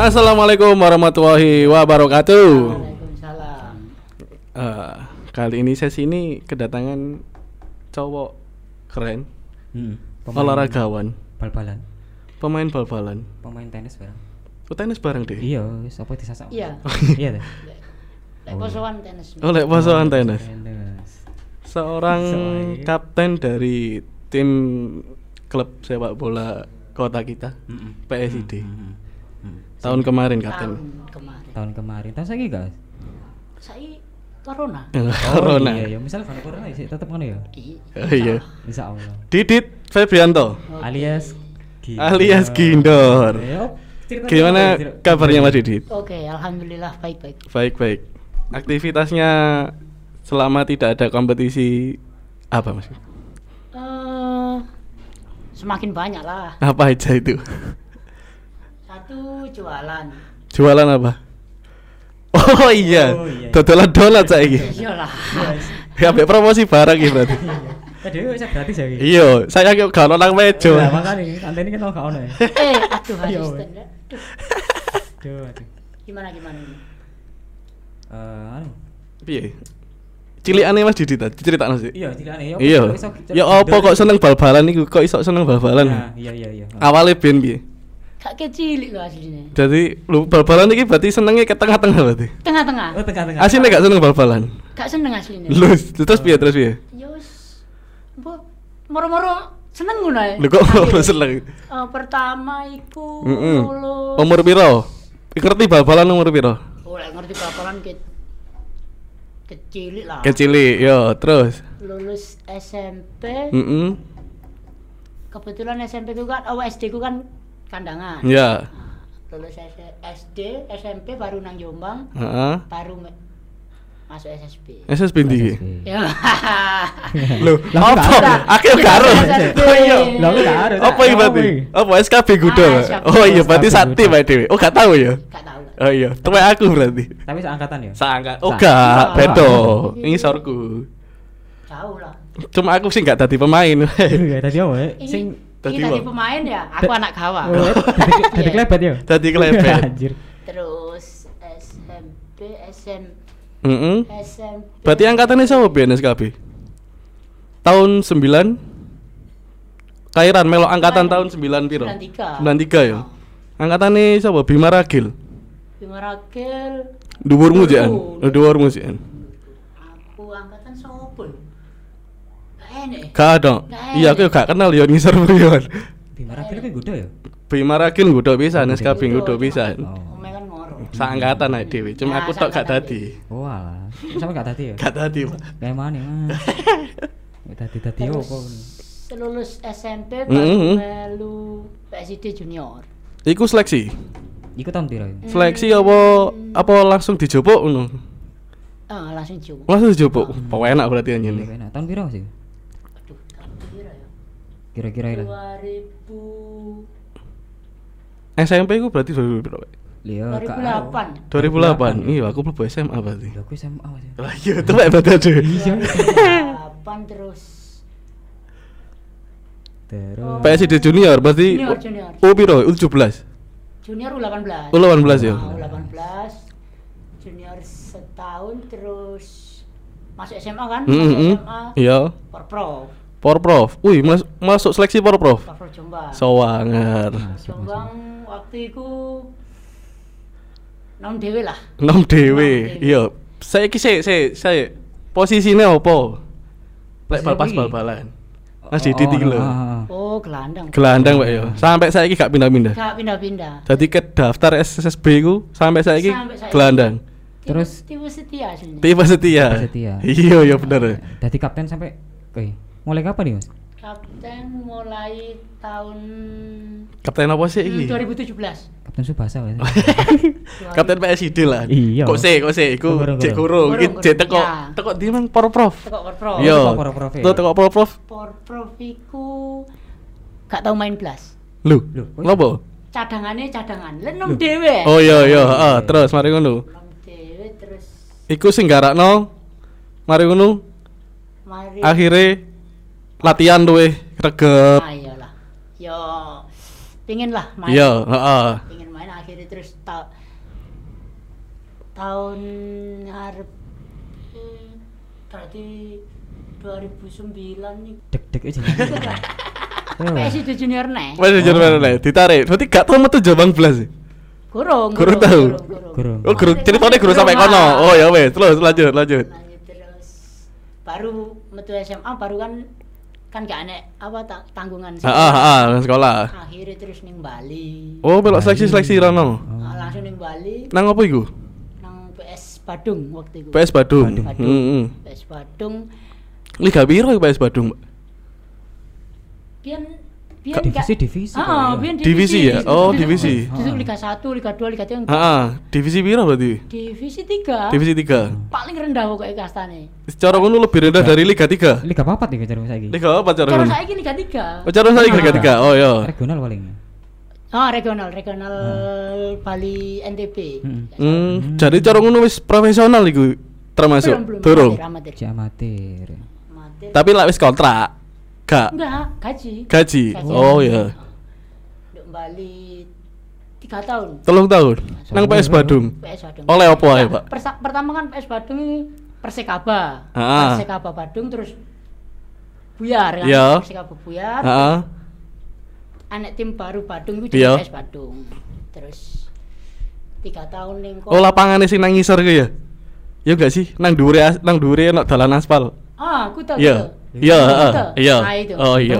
Assalamualaikum warahmatullahi wabarakatuh. Waalaikumsalam. Eh, kali ini sesi ini kedatangan cowok keren, Hmm. olahragawan, bal-balan, pemain bal-balan. pemain tenis bareng. Oh, tenis bareng deh. Iya, wis apa disasak. Iya. Iya teh. Lek posoan tenis. Oh, lek posoan tenis. Tenis. Seorang Soalnya- kapten dari tim klub sepak bola kota kita, Mm-mm. PSID. Mm-mm. Mm. Tahun kemarin kapten. Tahun kemarin. Tahun kemarin, tahun saiki guys. Saya corona. Corona. iya, misal kalau corona sih tetep ngono ya. Iya. Oh, iya. Insya Allah. Didit Febrianto Alias alias Gindor. Ya, ceritanya Gimana kabarnya Mas Didit? Oke, alhamdulillah baik-baik. Baik-baik. Aktivitasnya selama tidak ada kompetisi apa Mas? Eh semakin banyak lah. Apa aja itu? Satu jualan. Jualan apa? Oh iya, Oh, iya. dodolan donat saiki. Iyalah. Ya ambek promosi barang ya berarti. Tadi saya gratis ya. Iya, saya kok gak ono nang meja. Lah makane antene kan gak ono ya. eh, aduh Iya, asisten. Aduh, Aduh, aduh. Gimana gimana ini? Eh, anu. Piye? Cilikane Mas Didit tadi ceritakno sih. Iya, ceritane ya. Iya. Ya apa kok seneng bal-balan iku? Kok iso seneng bal-balan? iya iya iya. Awalnya ben piye? Gak kecilik loh aslinya. Jadi lu bal-balan iki berarti senengnya ke tengah-tengah berarti. Tengah-tengah. Oh, tengah-tengah. Aslinya gak seneng bal-balan. Gak seneng aslinya. Lu terus piye terus piye? Ya wis. Mbok moro-moro seneng ngono ae. Lu kok Akhirnya. seneng? Eh, pertama iku Mm-mm. lulus Umur piro? Ngerti bal-balan umur piro? Oh, lek ngerti bakalan ke kecil lah. Kecil, yo terus. Lulus SMP. Mm Kebetulan SMP ku kan oh SD ku kan kandangan. Ya. Lulus S- SD, SMP baru nang Jombang, Heeh. baru me- masuk SSB. SSB ndi? Ya. Lho, Lah, apa? kok gak Aku gak ero. SSB. Oh iya. Lah kok gak ada. Apa iki berarti? Apa SKB Gudo? Ah. Oh iya, berarti sakti. Pak Dewi. Oh gak tahu ya? Gak tahu. Oh iya, tuwek aku berarti. Tapi seangkatan ya? Seangkat. Oh gak, beda. Ini sorku. Jauh lah. Cuma aku sih gak dadi pemain. Iya, tadi apa? ya? Sing Tadi pemain ya, aku Da- anak gawang. Oh, tadi tadi Iya. kelebet ya? Dadi kelebet. Anjir. Terus SMP, SM, Heeh. SMP. Berarti angkatannya sama SKB? Tahun 9 Kairan melo angkatan tahun 9 piro? 93. 93 ya. Angkatannya sapa? Bima Ragil. Bima Ragil, Dhuwurmu Dhuwur. jan. Oh, dhuwurmu jan. aku angkatan sopo? lho? Enek. Gak ada. Gak Iya, aku enek. gak kenal ya ngisor priyon. Bima Ragil kan gudo ya? Bima Ragil ngudo pisan, SKB ngudo Gudo, pisan. Oh. Kan ngoro. Seangkatan ae dhewe. Cuma Ya, aku tok gak dadi. Oh alah. Sama gak tadi ya? Gak dadi, Pak. Kayak mana mas? Tadi tadi Terus apa? lulus SMP melu PSD junior. Iku seleksi. Iku tahun piro? ya? Seleksi apa apa langsung dijopok ngono? Ah, langsung coba. Langsung dijopok. Apa enak berarti anjir nih. enak. Tahun piro sih? Pira ya? Kira-kira lah. 2000 SMP ku berarti 2000 piro? Pak? Iya, 2008. 2008. Iya, aku mlebu SMA berarti. Ya aku SMA Mas. ya. Lah iya, tuwek berarti aduh. Iya. 2008 terus Terus PSD junior berarti Junior, junior. Oh piro? U17. junior U18. U18 ya. Ah, U18 junior setahun terus masuk SMA kan? Mm Masuk -mm. SMA. Iya. Porprov. Porprov. Wih, mas masuk seleksi Porprov. Porprov Jombang. Sawanger. Jombang waktu itu nom dewe lah. Nom dhewe. Iya. Saiki sik sik saya posisinya apa? Lek Posisi bal pas iki? bal-balan. Mas Oh, Didit iki lho. ah, ah. Oh, gelandang. Gelandang Pak ya. Sampai saiki gak pindah-pindah. Gak pindah-pindah. Jadi ke daftar SSB ku sampai saiki Sampai saiki. gelandang. Terus- tipe setia sini. Tipe setia. Tipe setia. Iya, iya bener. Jadi kapten sampai Oke, mulai kapan nih, Mas? Kapten mulai tahun Kapten apa sih hmm, iki? 2017. Kapten Subasa Mas. Kapten PSID lah. Iya. Kok sih, kok sih, iku cek Kurung, cek teko Ya. teko di mang Porprov. Tekok Porprov. Iya. teko Porprov ya? Tuh teko Porprov. Porprov iku gak tau main blas. Lu. Lho, kok Ngopo? Cadangannya cadangan. Lah nom dewe. Oh iya iya, heeh, terus mari ngono. Nom dewe terus Iku sing garakno mari ngono mari akhirnya latihan luwe regep. Ah, iyalah. Yo pingin lah main. Iya, heeh. Pingin main akhirnya terus ta tahun ngarep eh, berarti 2009 nih Dek-dek aja. PS itu junior nih Masih Jerman lah, ditarik. Berarti gak tau metu Jombang belas sih. Gurung, Gurung tahu? Gurung. Oh, guru ceritanya guru sampai Gurung, kono. Oh ya wes, terus lanjut, lanjut. Lanjut terus baru metu SMA baru kan kan gak aneh apa ta- tanggungan Ah, ah, ah, nang sekolah. akhirnya terus ning Bali Oh, belok seleksi-seleksi Rono. Nah, langsung ning Bali Nang apa iku? nang PS Badung waktu itu PS Badung. Badung. Badung. Heeh. PS Badung Liga piro iku PS Badung? Mbak? biyen Kok divisi divisi Ah, ya? biyen Divisi ya? Oh, divisi. Itu Liga 1, Liga 2, Liga 3. Heeh, divisi piro berarti? Divisi 3. Divisi 3. paling rendah pokoknya kastane. Secara ngono lebih rendah dari Liga 3. Liga papat nih cara saiki. Liga apa cara Cara ngono? saiki Liga 3. Oh, cara saya Liga 3. Oh iya. Regional paling. Oh, regional, regional Bali NTB. Hmm. Hmm, jadi cara ngono wis profesional iku termasuk. Belum, belum. Durung. Amatir, amatir. Cek amatir. Amatir. Tapi lah wis kontrak. Gak Enggak, gaji. gaji. Gaji. Oh iya. Untuk Bali 3 tahun. Telung tahun nang PS Badung. PS Badung. Oleh apa Nah, Pak? persa- pertama kan PS Badung ini Persekaba. Ah. Persekaba Badung terus Buyar kan. Iya. Persekaba Buyar. Heeh. Anak tim baru Badung itu jadi PS Badung. Terus tiga tahun ning Oh, lapangane sing nang ngisor ku ya. Ya enggak sih? Nang as- nang dhuwure ono dalan aspal. Ah, aku tahu. Iya. tahu. Iya, heeh. Kuto. Iya. Ah. Oh iya.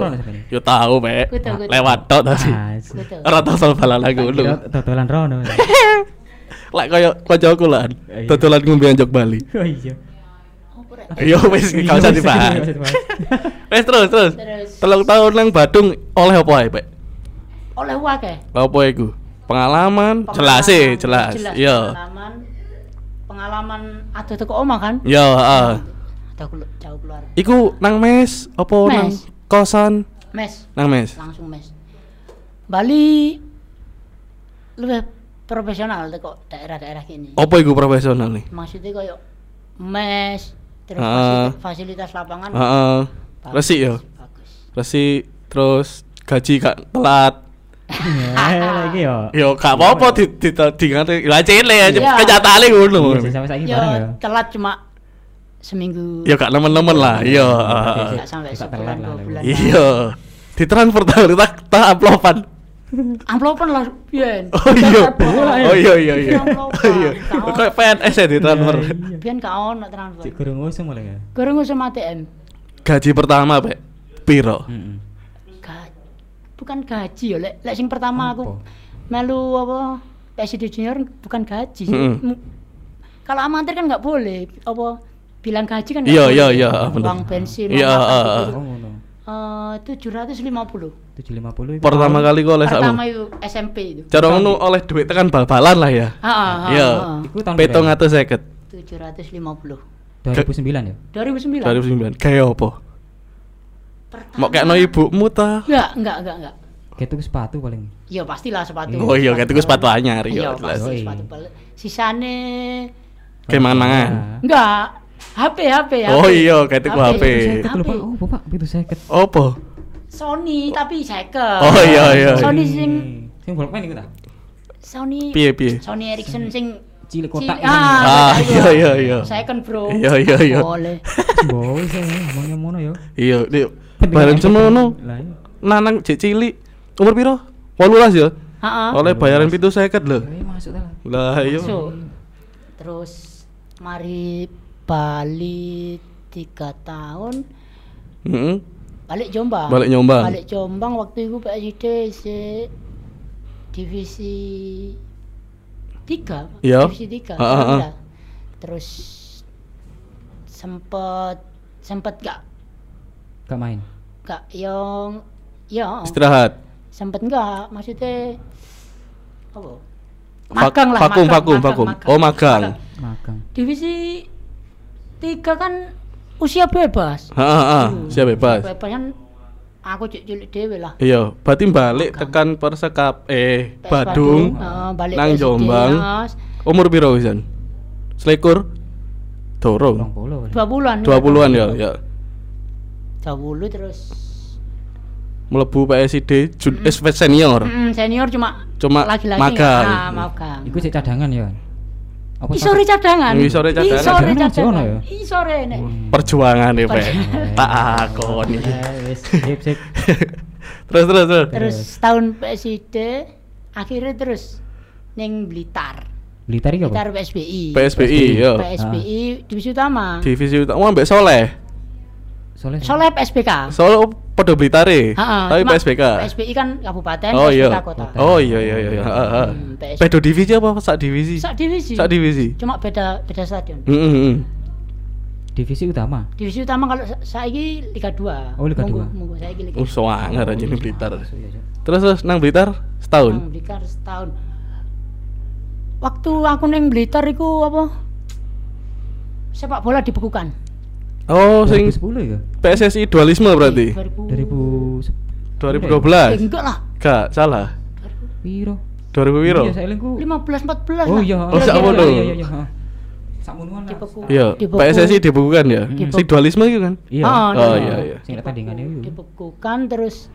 Yo tahu, kuto. Lewat tok tadi. Ah, Kuto. Ora tau soal Kira lho. Dodolan rono. Lek koyo kancaku lah. Iya. Dodolan ngombe anjok Bali. Oh iya. Oh. Iya wis gak usah dibahas. Wis terus terus. Telung tahun nang Badung oleh apa ae, Pak? Oleh wake. Apa iku? Pengalaman, jelas sih, jelas. Iya. Pengalaman pengalaman ada teko omah kan? Iya, heeh. Jauh keluar. Iku nang mes apa nang Mes. kosan? Mes, Nang mes. langsung mes. Bali lebih profesional teko daerah-daerah gini. Apa iku profesional nih? Maksudnya koyo mes terus Ah. fasilitas, lapangan Heeh. bagus, Resik ya. Bagus. Resik terus gaji gak telat. Ya, lagi yo. Yo gak apa-apa di di di ngate lah cilik aja Iya. kenyataane ngono. Iya, sampai saiki Yo bareng ya. telat cuma seminggu. Ya gak nemen-nemen lah. Iya. Nggak sampai Tidak sebulan telat dua lah, bulan. Iya. Ditransfer tak amplopan. Amplopan lah biyen. Oh iya. Oh iya iya iya. Amplopan. Oh iya. Kau- Kayak PNS ya ditransfer. Iya. Biyen gak ono transfer. Cek gurung usum mulai ya. Goreng usum ATM. Gaji pertama, Pak. Piro? Bukan gaji ya, lek lek sing pertama aku Apa? melu apa PSD junior bukan gaji. Kalau amatir kan nggak boleh apa bilang gaji kan Iya, iya, iya, bener. Uang bensin, Iya, uang makan ah, gitu. Oh ngono. Eh, 750. 750 itu. Pertama kali kok oleh Pertama itu SMP itu. Cara ngono oleh duit tekan bal-balan lah ya. Heeh, Iya. Iku tahun Petung atau seket 750. 2009 ya? 2009. 2009. Kayak apa? Pertama. Mau kayak no ibumu ta? Enggak, enggak, enggak, enggak. Kayak tuku sepatu paling. Iya pastilah sepatu. Oh iya, kayak tuku sepatu anyar, iya, Iya, jelas. pasti sepatu Sisane Kayak mangan-mangan. enggak. HP, HP, HP. Oh iya, kayak tuku HP. Aku lupa. Oh, Bapak, itu seket. Apa? Sony tapi second. Oh, iya, iya. Sony sing Sing bolpen iku ta? Sony Piye piye? Sony Ericsson sing Cilik kotak. Ah, Ah, kotak iya, itu. iya, iya. Second, Bro. Iya, iya, iya. Boleh. Boy, saya ngomongnya mono yo. Iya, di Penting bareng banget. semono. Iya. Nanang cek cilik. Umur piro? 18 ya? Heeh. Oleh bayaran seket lho. Eh, masuk ta. Lah iya. Terus mari Bali tiga tahun Heeh. balik Jombang. Balik Jombang. Balik Jombang waktu itu PSD si divisi tiga. Iya. Divisi tiga. Ah, ah, ah. Terus sempet sempet gak Gak main. gak yang ya Istirahat. sempet enggak maksudnya apa magang lah vakum, magang, vakum, magang, vakum. magang. Oh, magang. Magang. divisi tiga kan usia bebas Heeh, heeh. Hmm. Siap bebas. bebas kan aku cek cilik dewe lah Iya, berarti balik tekan Persekap eh PS Badung. Heeh, balik nang Jombang. Umur piro wisan? Selikur? Rong Dorong. puluh. dua bulan 20-an ya, ya. dua puluh terus Melebu PSD jun eh, senior. Mm, senior cuma Cuma lagi-lagi magang. ah, magang. Iku cek cadangan ya. Apa Isore cadangan. Isore cadangan. Isore Cadangan ya? Isore nek. Perjuangan nih, Pak. Tak akoni. Eh, wis sip sip. terus terus terus. Terus tahun PSD akhirnya terus ning Blitar. Blitar iki Blitar apa? PSBI. PSBI yo. PSBI divisi utama. Divisi utama ambek Soleh. Soleh. Soleh PSBK. Solo podo Blitare. Tapi cuma PSBK. PSBI kan kabupaten, Oh PSBK iya. kota. Oh iya iya iya. iya. Hmm. Pedo divisi apa sak divisi? Sak divisi. Sak divisi. Cuma beda beda stadion. Heeh heeh. Divisi utama. Divisi utama kalau sa- saiki Liga 2. Oh, Liga Monggo- 2. Monggo saiki Liga Uh, soangar aja nih Blitar. Masuk ya, Cok. Terus terus nang Blitar setahun. Nang Blitar setahun. Waktu aku neng Blitar iku apa? Sepak bola dibekukan. Oh, sing 2010 ya? PSSI dualisme berarti. 2000 2000 Eh, 2012. enggak lah. Gak salah. piro? 2000 piro? Iya, saya elingku. 15 14 Oh lah. iya. Oh, sak iya, mono. Iya iya iya. ha. Sak. Dibeku. Iya. PSSI dibukukan ya. Sing dualisme itu kan. Iya. Oh nah, iya iya. Sing tandingannya itu. Dibekukan terus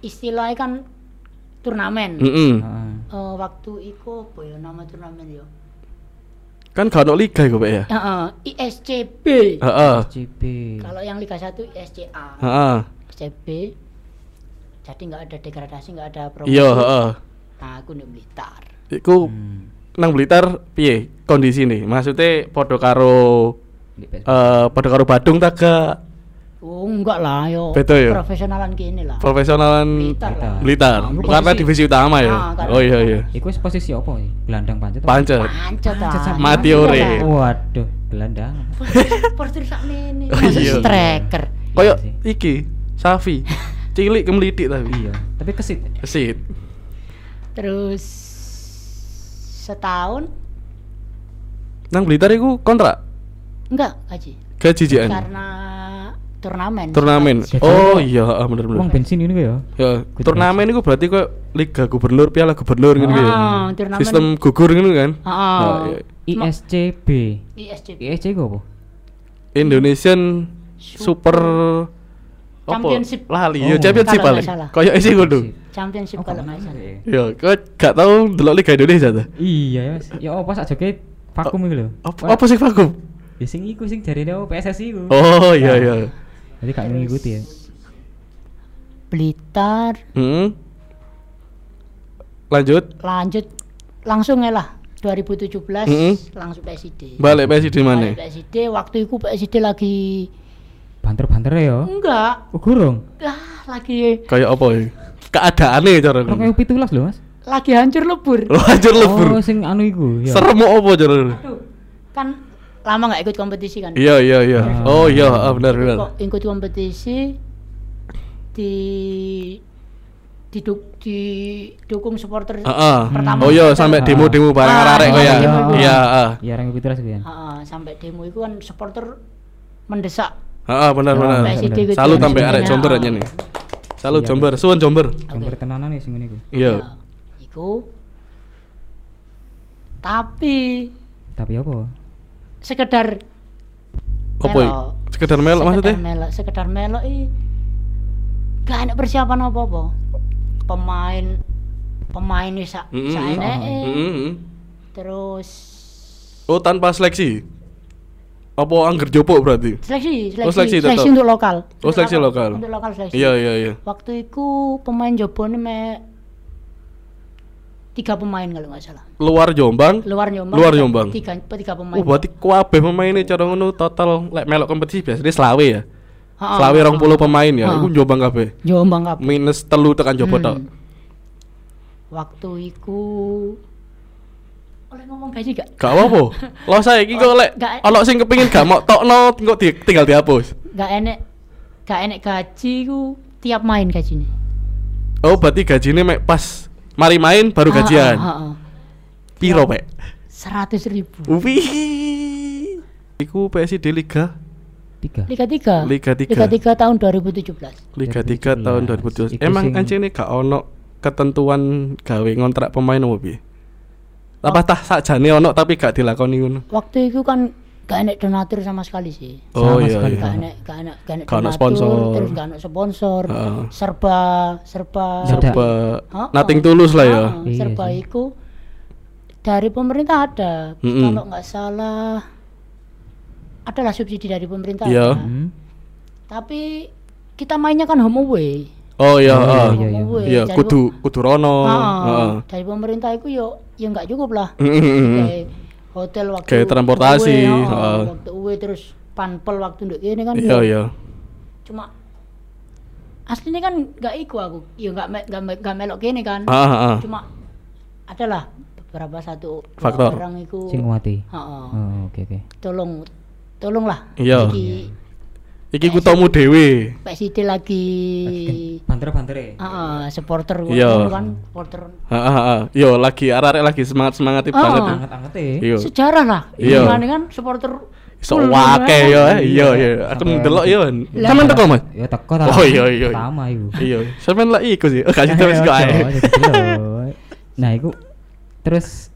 istilahnya kan turnamen. Heeh. Eh, waktu iku apa ya nama turnamen ya? Kan gak ono liga iku, Pak ya. Heeh, ISCB. Heeh. CP. Kalau yang Liga 1 ISCA. Heeh. ISCB. Jadi nggak ada degradasi, nggak ada promosi. Iya, heeh. Nah, aku nih Blitar. Iku Hmm. nang Blitar piye kondisi nih? Maksudnya podo karo eh podo karo Badung tak gak Oh, enggak lah, yo. Beda ya? Profesionalan gini lah. profesionalan Blitar lah. Blitar. Karena posisi- divisi utama ya. Oh iya iya. Iku wis posisi apa ya? Gelandang pancet. Pancet. Pancet Pancet ah. sama Mati ore. Iya lah. Waduh, gelandang. Portir sak ini. Oh, iya. striker. Koyo sih. iki Safi. Cilik kemelidik tapi. Iya, tapi kesit. Kesit. Terus setahun Nang Blitar iku kontrak enggak gaji. gajian. Karena turnamen. Turnamen. Oh kok iya, ah, bener Uang bensin ini ya. Ya, turnamen iku berarti kok Liga Gubernur, Piala Gubernur gitu ya. Ah, turnamen. Sistem gugur gitu kan. Ah, Oh, iya. ISCB. ISCB. Apa? Indonesian Super? Championship. Lali, Oh. ya championship Kalau paling. Kayak isi kudu. Championship Oh, kalau kok nggak salah. ya? Kau gak tahu delok Liga Indonesia tuh. Iya, ya. ya apa sak joget vakum iku lho. Apa, sih vakum? Ya sing iku sing jarine PSSI iku. Oh iya Nah. iya. Jadi gak ngikuti ya. Blitar Hmm. Lanjut. lanjut langsung ya lah 2017 Mm-mm. langsung PSD. Balik PSG di mana? Balik PSD waktu itu PSD lagi Banter-banter ya. enggak Oh, gurung. ah, lagi Kayak apa ya? Keadaannya cara Rong ewu pitulas lho, Mas. lagi hancur lebur. Lo hancur lebur. Oh, sing anu iku, ya. Serem apa cara? Aduh, kan lama nggak ikut kompetisi kan? Iya iya iya. Ah. Oh iya, ah, benar benar. Kok ikut kompetisi di diduk, didukung supporter Heeh. pertama. Oh iya sampai demo-demo bareng Ah, arek ya. itu. Iya, ah. Iya, rong ewu pitulas iku ya. Heeh, sampai demo itu kan supporter mendesak Heeh, benar benar. Salut sampai arek Iya. Jomber aja nih. Salut Iya, Jomber, suwun Jomber. Jomber tenanan nih sing ngene iku. Iya. Ya, iku tapi Tapi apa? Sekedar Apa ya? Sekedar melok maksudnya? sekedar melok sekedar melok i gak ada persiapan apa apa pemain pemain wis sak Mm-mm. saeneke. Mm-mm. terus Oh tanpa seleksi? Apa angger jopo berarti? seleksi seleksi Oh, seleksi tetap. untuk lokal Oh, seleksi lokal. untuk lokal seleksi Iya iya iya. waktu itu pemain jobone me tiga pemain kalau nggak salah Luar Jombang. luar Jombang Luar Jombang. tiga, tiga pemain Oh berarti kuabeh pemainnya cara ngono total lek melok kompetisi biasanya selawe ya. Ha-ha, Selawe ha-ha. 20 pemain ya. Ha. Iku Jombang kabeh. Jombang kabeh Minus telu tekan jopo tok. Hmm. waktu itu oleh ngomong gaji gak Gak apa-apa. Lo saiki kok lek Gak- ono sing kepengin gak mau tokno kok di, tinggal dihapus. gak enek gak enek gaji ku tiap main gaji nih Oh berarti gajinya mek pas mari main baru gajian. Piro, Pek? seratus ribu Wih. Iku PSD Liga Tiga. Liga 3 Liga tiga. Liga 3 tahun 2017 Liga 3 tahun 2017. 2017. Iku Emang sing- anjene gak ono ketentuan gawe ngontrak pemain apa piye? Apa tah sakjane ono tapi gak dilakoni ngono. waktu itu kan gak enak donatur sama sekali sih Oh Sama iya sekali. iya. gak enak gak enak gak enak donatur, sponsor. terus gak enak sponsor Heeh. serba serba. Serba Heeh. nothing tulus lah ya. Heeh, Iya serba sih. iku dari pemerintah ada Mm-mm. kalau nggak salah adalah subsidi dari pemerintah Iya. ada. Hmm. tapi kita mainnya kan home away Oh iya, Oh, heeh. iya, Home iya. Iya, Dari kudu kudu rono. Heeh, Heeh. dari pemerintah itu yo ya nggak cukup lah Mm-mm. kayak hotel waktu Kayak transportasi, uwe, heeh, heeh. waktu uwe terus panpel waktu nduk ini kan Iya iya. cuma aslinya kan nggak iku aku ya nggak me- nggak me- nggak melok gini kan Ah, ah, ah. cuma adalah beberapa satu Faktor. orang itu Sing heeh, Oh, oke oke. tolong tolonglah Iya. Iki Iki kutomu dhewe. PSID lagi Banter-banter heeh, supporter Iya. kan supporter Heeh, heeh. Yo lagi arek lagi semangat-semangat Ah. banget. Angkat-angkat e. Iya. sejarah lah Iya. Gimana kan supporter full wake kan? yo. eh. Iya iya. Aku Sampai- ndelok yo. Lah. Sampeyan teko, Mas? Ya teko ta. Oh, iya, iya. Pertama iku. Iya. Sampeyan lah iku sih. Oh, kasih terus Eh, kok ojo, ae. Nah, iku terus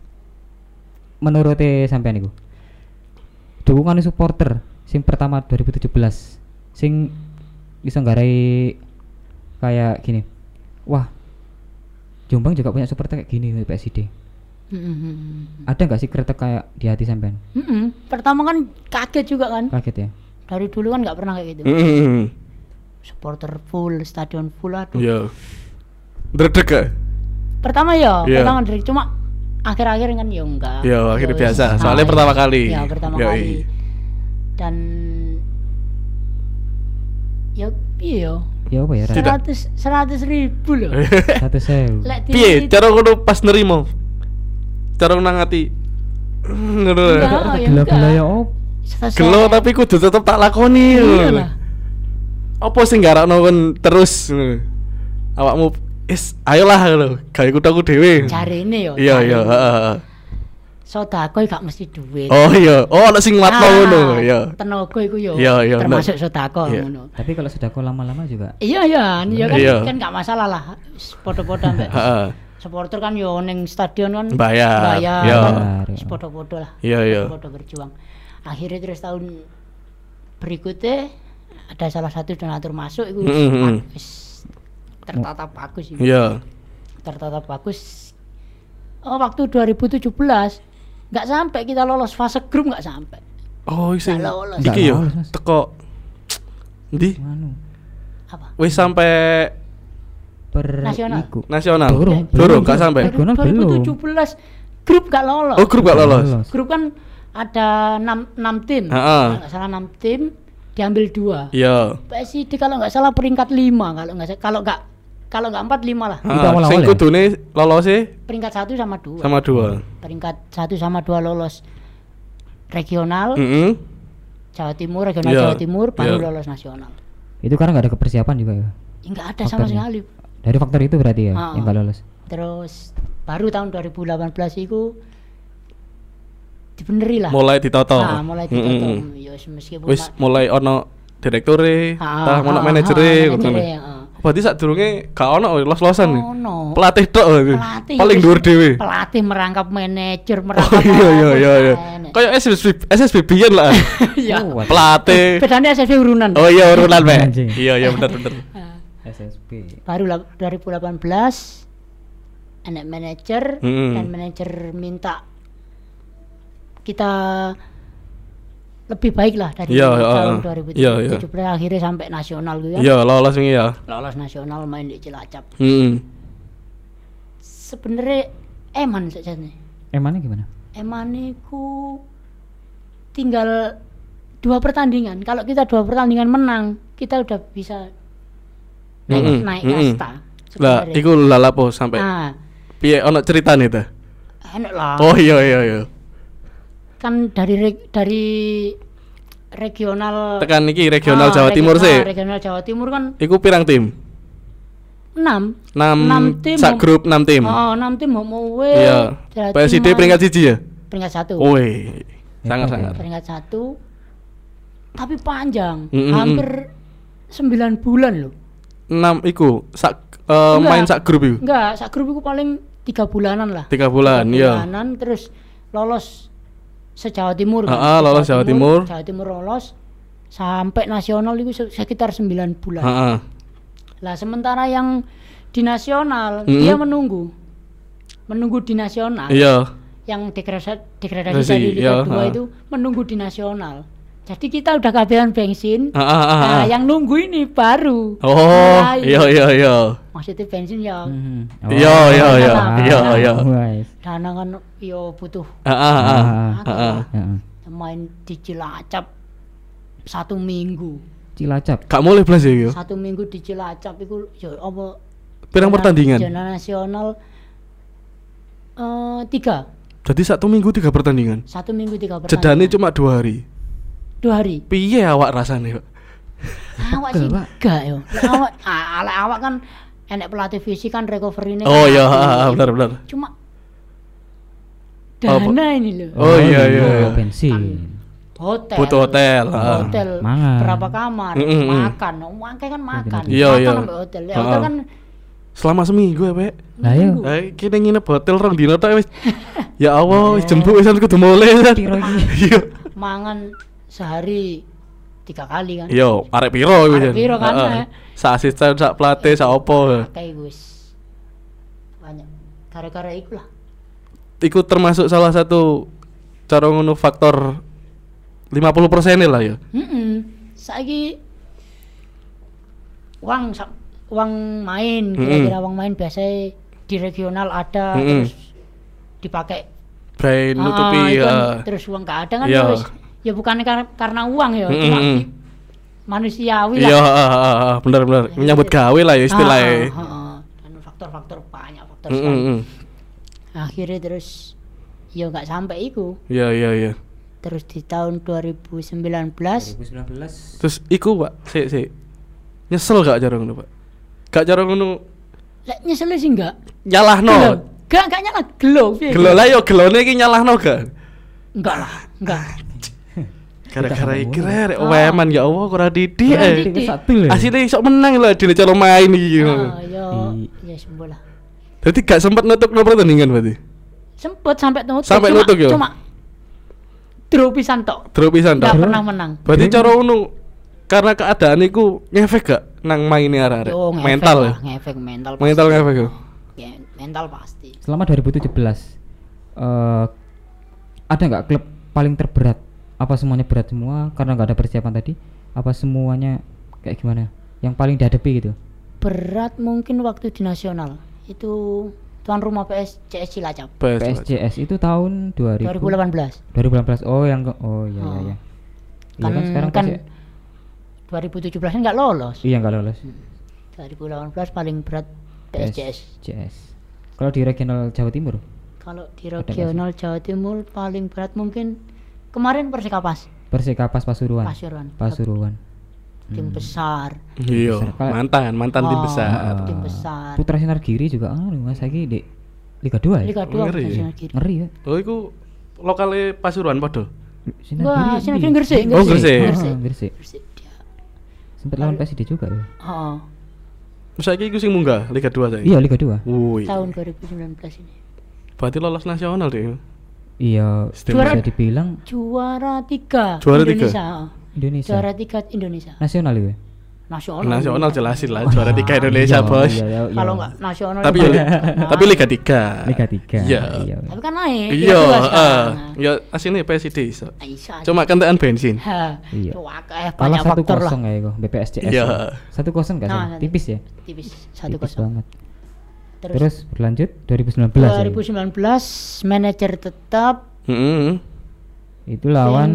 menurut sampean iku dukungan supporter sing pertama 2017 sing bisa nggarai kayak gini. Wah, Jombang juga punya supporter kayak gini PSID. Mm-mm. Ada nggak sih kretek kayak di hati sampean? Mm-mm. pertama kan kaget juga kan Kaget ya? dari dulu kan nggak pernah kayak gitu Heeh. supporter full stadion full aduh Iya. Dredeg gak? pertama ya Iya. pertama dari cuma akhir-akhir kan ya enggak Iya, akhirnya Ya wis. biasa. Soalnya iya. pertama kali. ya pertama Yoi. kali dan ya iya Ya apa ya? Ra? Tidak. seratus seratus ribu loh Satu sewu. Piye? Cara ngono pas nerimo. Cara nangati. Ngono. Enggak, ya ya op. Gelo tapi kudu tetep tak lakoni. Iya lah. Apa sing garakno kon terus. Awakmu is ayolah ngono. Gawe kutaku dhewe. cari ini yo Iya iya, heeh. Sodako gak mesti duit Oh iya. Oh ana sing nguatno Ah, ngono, iya. tenaga iku yo Iya, iya, termasuk bener. sodako Iya. ngono Tapi kalau sudah kok lama-lama juga iya iya iya kan Iya. kan gak masalah lah foto-foto mbak Heeh. supporter kan yo ning stadion kan Bayar. bayar Iya. Bayar, foto-foto lah Iya, iya. foto berjuang akhirnya terus tahun berikutnya ada salah satu donatur masuk itu Mm, mm, mm. wis tertata bagus Iya. tertata bagus oh waktu 2017 nggak sampai kita lolos fase grup nggak sampai Oh, sing Nggak lolos. iki Nggak yo teko Ndi? Anu apa Wis sampai per Nasional. iku. nasional. Durung, Durung, belum. gak sampai. Regional belum. 2017 grup nggak lolos Oh, grup gak lolos. grup kan ada 6, 6 tim nggak salah 6 tim diambil dua Iya. PSID kalau nggak salah peringkat 5 kalau nggak kalau nggak kalau nggak 4 5 lah Heeh, awal-awal sing ya? kudune lolose peringkat satu sama dua sama dua. peringkat satu sama dua lolos regional Heeh. Jawa Timur regional Iya, Jawa Timur baru iya. lolos nasional Itu karena nggak ada kepersiapan juga ya. Ya, nggak ada sama Faktornya. sekali Dari faktor itu berarti ya Ah, yang nggak lolos. terus baru tahun 2018 itu dibeneri lah Mulai ditoto. Nah, mulai ditutup Mm-mm. ya wis meskipun Wis mulai ono direktore, Ah, tah ono ah, manajere ah, ngono. Berarti sadurunge gak ono los-losan. nih. Ono. Pelatih tok. lho. Pelatih Paling dhuwur dhewe. pelatih merangkap manajer Oh merangkap iya iya iya iya. enek. Kayak SSB SSB biyen lah. Iya. Oh, waduh. Pelatih. bedanya SSB urunan Oh iya urunan Pak. Anjing. Iya iya bener bener. SSB. baru lah 2018 enek manajer dan manajer minta kita lebih baik lah dari Iya, tahun iya, 2017 iya. akhirnya sampai nasional gitu ya Iya lolos wingi ya. lolos nasional main di Cilacap Heeh. sebenarnya eman saja nih Emangnya gimana? eman itu tinggal dua pertandingan kalau kita dua pertandingan menang kita udah bisa naik, Mm-mm, naik mm-mm. kasta Lah, sebenarnya. iku lalapo sampai nah piye ono ceritane ta? enak lah Oh iya iya iya. Kan dari dari regional Tekan iki regional Ah, Jawa Timur sih. regional Jawa Timur kan Iku pirang tim? 6 6 Enam tim, sak grup 6 tim. oh 6 tim mau mau Iya. PSD peringkat siji ya? peringkat satu Woi. Sangat Hebat, sangat. peringkat satu tapi panjang Mm-mm. hampir 9 bulan loh 6 iku sak eh, Enggak. main sak grup iku. enggak sak grup itu paling tiga bulanan lah Tiga bulan, Tiga iya. bulanan terus lolos se-Jawa Timur kan. Ah, ah, lolos Jawa Timur. Jawa Timur lolos sampai nasional itu se- sekitar 9 bulan. Heeh. Lah sementara yang di nasional Mm-mm. dia menunggu. Menunggu di nasional. Iya. Yang degradasi degradasi dari iya, Liga 2 ah. itu menunggu di nasional. Jadi kita udah kehabisan bensin. Ah, ah, ah, Nah, ah. yang nunggu ini baru. Oh, Nah, iya iya iya. Maksudnya bensin ya Mhm. Iya, iya, iya. Ah, Iya, iya. Wes. dana kan yo butuh Ah, ah, ah. Ah, Ah, ah. Heeh. main di Cilacap satu minggu. Cilacap. Gak mulai belas ya yo. Satu minggu di Cilacap itu yo apa Pirang pertandingan. Zona nasional eh tiga. Jadi satu minggu tiga pertandingan. Satu minggu tiga Jedane pertandingan. cuma dua hari. Dua hari. Piye awak rasanya, Pak? Awak sih Enggak, yo. Lah Awak ah, ala awak kan enek pelatih fisik kan recovery ini. Oh iya, ah, ah, benar benar. Cuma dana ini loh. Oh, iya, iya, iya. bensin. Hotel. Butuh hotel. ah. Hotel Mangan. berapa kamar, Mm, mm, mm. makan. Oh, makan kan makan. Iya, makan iya. hotel. Ya, Ah, hotel ah. kan Selama seminggu ya, Pak. Lah. Minggu. Eh, kita nginep hotel rong dino tok wis. Ya Allah, jemput wis kudu mulai kan. Piro iki? Iya. mangan sehari tiga kali kan. Yo, arek piro iku Arek piro kan, Heeh. eh? Sak asisten, sak pelatih, sak opo. Kayak gus banyak gara-gara itu lah. Iku termasuk salah satu cara ngono faktor 50% lah ya. Mm Saiki uang sa- uang main kira-kira uang main biasa di regional ada Mm-mm. terus dipakai Brain Ah, nutupi itu kan, ya. terus uang nggak ada kan Iya. terus ya bukan karena, karena uang ya cuma Mm-mm. di- manusiawi Iya, lah ah, ah, ah, bener bener. Menyambut gawe lah ya istilahnya. Ah, ah, ah. dan faktor-faktor banyak faktor Mm, sekali. mm, mm. akhirnya terus ya nggak sampai itu Iya, iya, iya. terus di tahun 2019 2019. Terus iku, Pak, sik sik. Nyesel gak cara ngono, Pak? Gak cara ngono lek nyesel sih enggak nyalahno. Gak, gak nyala gelo. piye, Gelo gelo? lah yo gelone iki nyalahno gak? Enggak lah, enggak. Gara-gara Kita iki rek weman ya Allah kurang didik. Kurang eh. lho. Asine iso menang lah dene cara main iki. Ah, ya, I- ya sembuh lah. Dadi gak sempet nutup no pertandingan berarti. Sempet sampai nutup. Sampai cuma- nutup, yo? Cuma draw pisan tok. Pisan Enggak tok. pernah menang. Berarti cara ngono karena keadaan iku ngefek gak nang mainnya arek-arek? Yo, Mental ya. lah, ngefek mental. pasti. Mental ngefek ya. Ya, mental pasti. Selama 2017 eh ada nggak klub paling terberat? Apa semuanya berat semua karena nggak ada persiapan tadi? Apa semuanya kayak gimana? Yang paling dihadapi gitu? Berat mungkin waktu di nasional. Itu tuan rumah PS CS Cilacap PS. PSCS itu tahun 2000 2018. 2018. Oh yang ke- oh iya iya Oh. iya. Iya Kan kan sekarang kan PSC 2017 kan nggak lolos. Iya nggak lolos. 2018 paling berat PSCS. PSCS. Kalau di regional Jawa Timur? Kalau di regional Jawa Timur paling berat mungkin kemarin Persikapas, Persikapas Pasuruan. Pasuruan. Pasuruan. Tim Hmm. besar. Iya, mantan, mantan tim Oh. besar. Ah, tim besar. Putra Sinar Giri juga anu Mas saiki di Liga 2 ya? Liga 2 Ngeri. Persisian Kiri. Ngeri ya. Oh, iku lokale Pasuruan padha. Wah, Sinar Kiri ndi? Gresik, Oh, Gresik. Gresik. Dia. Sempat lawan PSD juga ya. Oh, Saiki iku sing munggah Liga 2 saiki. Iya Liga 2. Wih. tahun 2019 ini. Berarti lolos nasional deh. Iya, Istimewa. bisa dibilang Juara 3 Juara tiga? Indonesia. oh. Indonesia. Juara 3 Indonesia. Nasional ya. Nasional. Nasional jelasin lah Oh, juara iya. tiga Indonesia, Iya, Bos. iya, iya, Kalau iya. nggak nasional Tapi ya tapi Liga 3. Liga 3. Iya. Tapi kan naik. Iya, heeh. Ya asine PSD iso. Bisa. Cuma kentekan bensin. Ha, Iya. Kalah banyak satu faktor lah. kosong ya itu BPSCS. Iya. Satu kosong nggak Nah. Tipis ya. Tipis satu Tipis kosong. banget. Terus, Terus berlanjut 2019 ya. 2019 manajer tetap Heeh. Itu lawan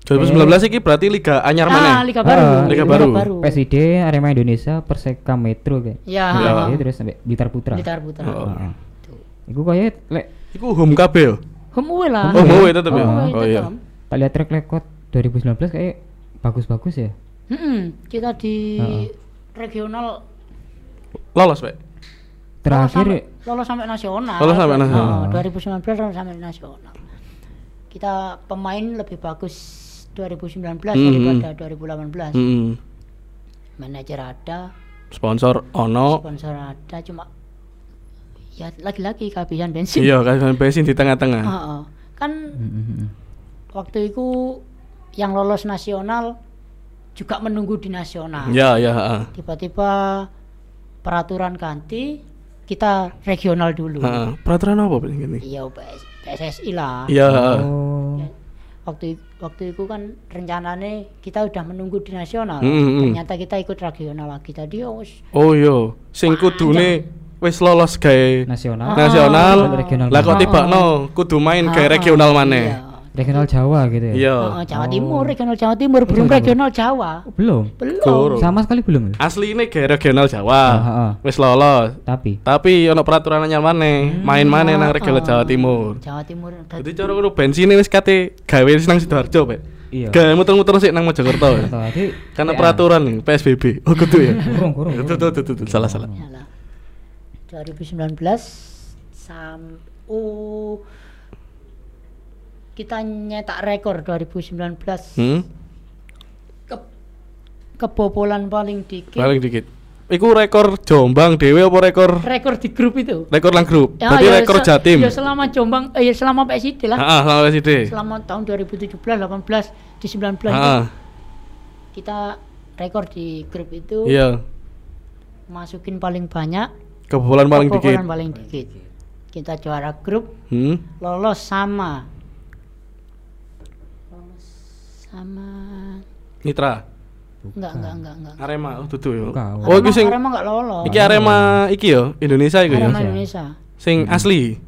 sing- 2019 iki berarti Liga Anyar ah, mana? Liga baru. Ah, Liga baru. PSID Arema Indonesia Perseka Metro kayak. Ya, Iya. PSID terus sampai Blitar Putra. Blitar Putra. Oh. Heeh. Tuh. Iku kayak lek Iku home kabeh yo. Home away lah. Oh, home away tetep ya? Oh, iya. tak lihat track record 2019 kayak bagus-bagus ya. Mm-mm, kita di Heeh. regional Lolos, Pak. Lolos Terakhir sampai, lolos sampai nasional. Lolos sampai nasional. Oh, 2019 lolos sampai nasional. Kita pemain lebih bagus 2019 Mhm. daripada 2018. Heeh. Manajer ada, Sponsor ono. sponsor ada, cuma ya lagi-lagi kehabisan bensin. Iya, kan bensin di tengah-tengah. Heeh. kan Mm, mm, mm. waktu itu yang lolos nasional juga menunggu di nasional. Ya, ya, heeh. Tiba-tiba peraturan ganti, kita regional dulu. Heeh. Peraturan apa ini? Iya, PS PSSI lah. Iya, heeh. Oh. Waktu waktu itu kan rencananya kita udah menunggu di nasional. Mm, mm, mm. Ternyata kita ikut regional lagi tadi. Oh. Oh iya, sing kudune wis lolos gawe Nasional. nasional. Ah. Regional Lah kok maneh. tibakno kudu main gawe Ah, regional maneh. iya. Regional Jawa gitu ya. Iya. Heeh, Jawa Oh. Timur, regional Jawa Timur, belum Jawa Timur. regional Jawa. Oh, belum. Belum. Guru. Sama sekali belum ya? Asli ini gawe regional Jawa. Ah. Wis lolos. Tapi Tapi ono peraturan anyar maneh, main maneh nang regional Ah, Jawa Timur. Jawa Timur. Jadi cara ngono bensin wis kate gawe wis nang Sidoarjo, Pak. Iya. Gawe muter-muter sik nang Mojokerto. ya. Tadi Karena peraturan nih, PSBB. Oh, kudu ya. Kurung, kurung. Tuh, tuh, tuh, salah, salah. Yalah. 2019 sam oh kita nyetak rekor 2019 Hmm? Ke- kebobolan paling dikit Paling dikit. Iku rekor Jombang dhewe apa rekor rekor di grup itu rekor lang grup? Ya, Berarti ya, rekor se- Jatim. ya selama Jombang eh, ya selama PSID lah Heeh, sama PSD. selama tahun 2017 18 di 19 itu Heeh. kita rekor di grup itu Iya. masukin paling banyak Kebobolan paling dikit. kebobolan paling dikit kita juara grup Hmm? lolos sama sama Mitra. enggak enggak enggak enggak Arema, oh dudu yo. Oh, iki sing Arema enggak lolos iki Arema iki yo, Indonesia iku ya. Arema Indonesia Sing asli.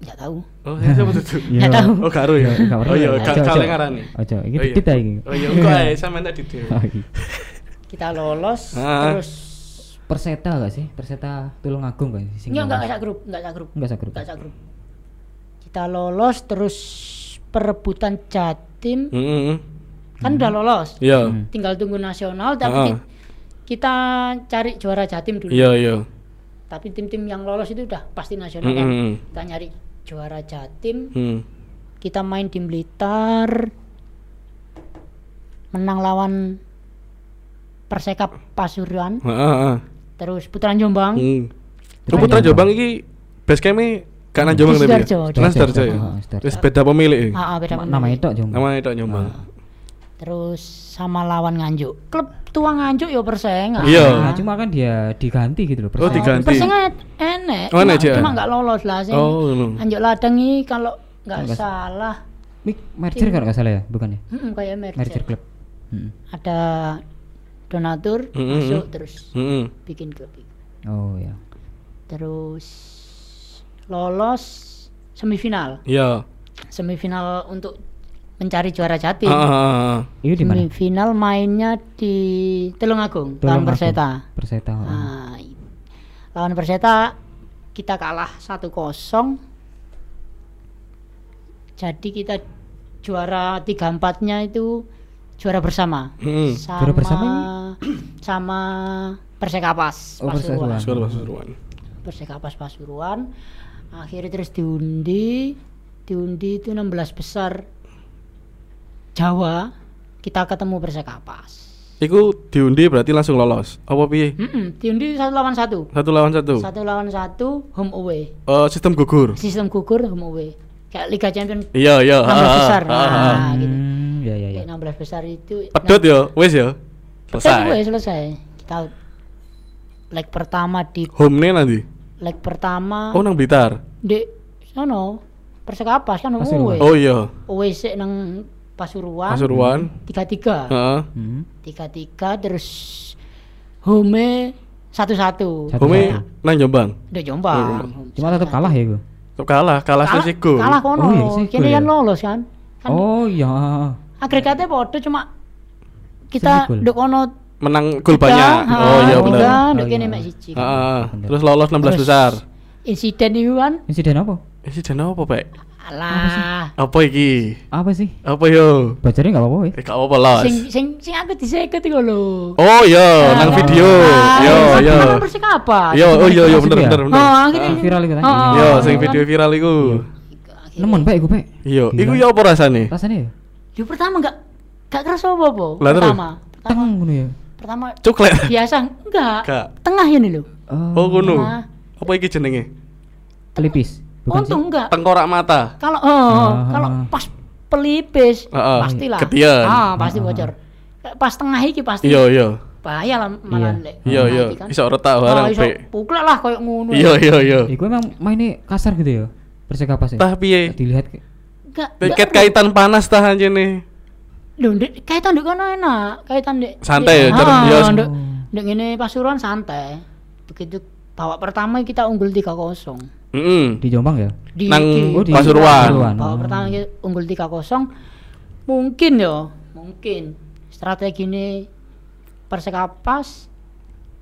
enggak tahu Oh, ya siapa dudu? Iya. Nggak tahu. Oh, karo ya. Oh iya, ya. kale ojo. ngarani. Iki Oh, iya. kita iki. Oh iya, kok ae sampean iya. kita lolos Ah. terus Perseta gak sih? Perseta Tulungagung kan? sing enggak enggak enggak sak grup enggak sak grup Enggak sak grup. enggak sak grup kita lolos terus perebutan Jatim Heeh. kan udah lolos Iya. Hmm. tinggal tunggu nasional tapi Ah. ki- kita cari juara Jatim dulu Iya, iya. tapi tim-tim yang lolos itu udah pasti nasional kan Heeh. kita nyari juara Jatim Hmm. kita main di Blitar menang lawan Persekap Pasuruan Heeh, heeh. terus Putaran Jombang Hmm. Terus Lu Putra Jombang. Iki base camp-e gak nang Jombang tapi. Sidoarjo, di Nang Sidoarjo ya. Ah, Sidoarjo. Wis beda pemilik. ah, ah, beda pemilik. Namanya itu Jombang. Namanya itu Jombang. terus sama lawan Nganjuk klub tua Nganjuk ya Persengan Iya. Nah, cuma kan dia diganti gitu loh. Oh, Perseta. diganti. Persengan enek Oh, enek cuma, aja. cuma nggak lolos lah sing Oh. Nganjuk Ladang ini kalau Nggak- salah Mik merger kan nggak salah ya, bukan ya? hmm, kayak merger, Merger klub. Hmm. ada donatur masuk terus Heeh. bikin klub. Oh ya. terus lolos semifinal Iya. semifinal untuk mencari juara Jatim Ah, ah, ah, ah. Itu di mana? semifinal mainnya di Tulungagung lawan. Perseta Perseta. oh. Nah, lawan Perseta kita kalah 1-0 jadi kita juara tiga empatnya itu juara bersama Heeh. sama Juara bersama sama Persekapas Oh, Pasuruan. Sekolah Pasuruan. Persekapas Pasuruan akhirnya terus diundi diundi itu 16 besar Jawa kita ketemu Persekapas Iku diundi berarti langsung lolos. Apa piye? Mm-mm, diundi satu lawan satu Satu lawan satu. satu lawan satu home away Oh, sistem gugur. sistem gugur home away kayak Liga Champions Iya, iya. 16 ah, ah, besar. ah, ah. Nah, gitu. Hmm, ya ya ya. kayak 16 besar itu Pedot ya, wis ya. selesai Selesai. selesai kita leg pertama di Home nih nanti. Leg pertama Oh, nang Blitar. di sono Persekapas kan Pasuruan. Oh iya. sik nang Pasuruan Pasuruan. tiga tiga Heeh. Hmm. tiga tiga terus home satu satu. Home nang Jombang. udah jombang Cuma tetap kalah ya gue. Tetep kalah, kalah gol. kalah kono Oh, iya, kini kan ya? lolos kan kan Oh iya. agregatnya podo cuma kita gol. Menang gol banyak. ha, Oh iya benar. Oh, kene iya. mek siji. Bener. Terus lolos 16 Terus besar. insiden itu kan Insiden apa? Si Jana apa, Pak? alah Apa iki? Apa sih? Apa yo? Bacarnya nggak apa-apa ya? Eh, gak apa los. sing sing sing aku diseket iku lho Oh iya, nang Ah, video. ah, Yo, kan yo. kan Persekapas. Yo, oh iya, yo bener bener bener. Oh, akhirnya Ah, viral itu kan? Yo, sing video viral iku. Nemen pak, iku pak. Iya, iku yo apa rasane? Rasanya ya? Yo pertama enggak enggak kerasa apa-apa. Lah. Pertama, Teng ngono ya. Pertama Coklat. biasa enggak. Gak. Tengah ini lho. Oh, ngono. Nah. Apa iki jenenge? Pelipis. Bukan Untung enggak. Tengkorak mata. Kalau oh, Ah. kalau pas pelipis Heeh. pastilah. Ketian. Ah, pasti bocor. Kayak Pas tengah iki pasti Iya iya. bahaya lah malah Iya. Iya tengah iya. kan. Iso retak Ah, bareng iso puklek lah koyo ngono. Iya iya iya. Iku emang mainnya kasar gitu ya. Persekapas ya. Tah piye? Dilihat Enggak. Ket kaitan panas tah anjene. Lho, Ndek, kaitan ndek kono enak. Kaitan ndek Santai ya, Ah, ya. ndek ndek ngene Pasuruan santai. Begitu babak pertama kita unggul 3-0. Heeh. di Jombang ya. Di, Nang di- Oh, di Pasuruan. Pasuruan. Babak Oh. pertama kita unggul 3-0. Mungkin ya, mungkin strategi ini Persekapas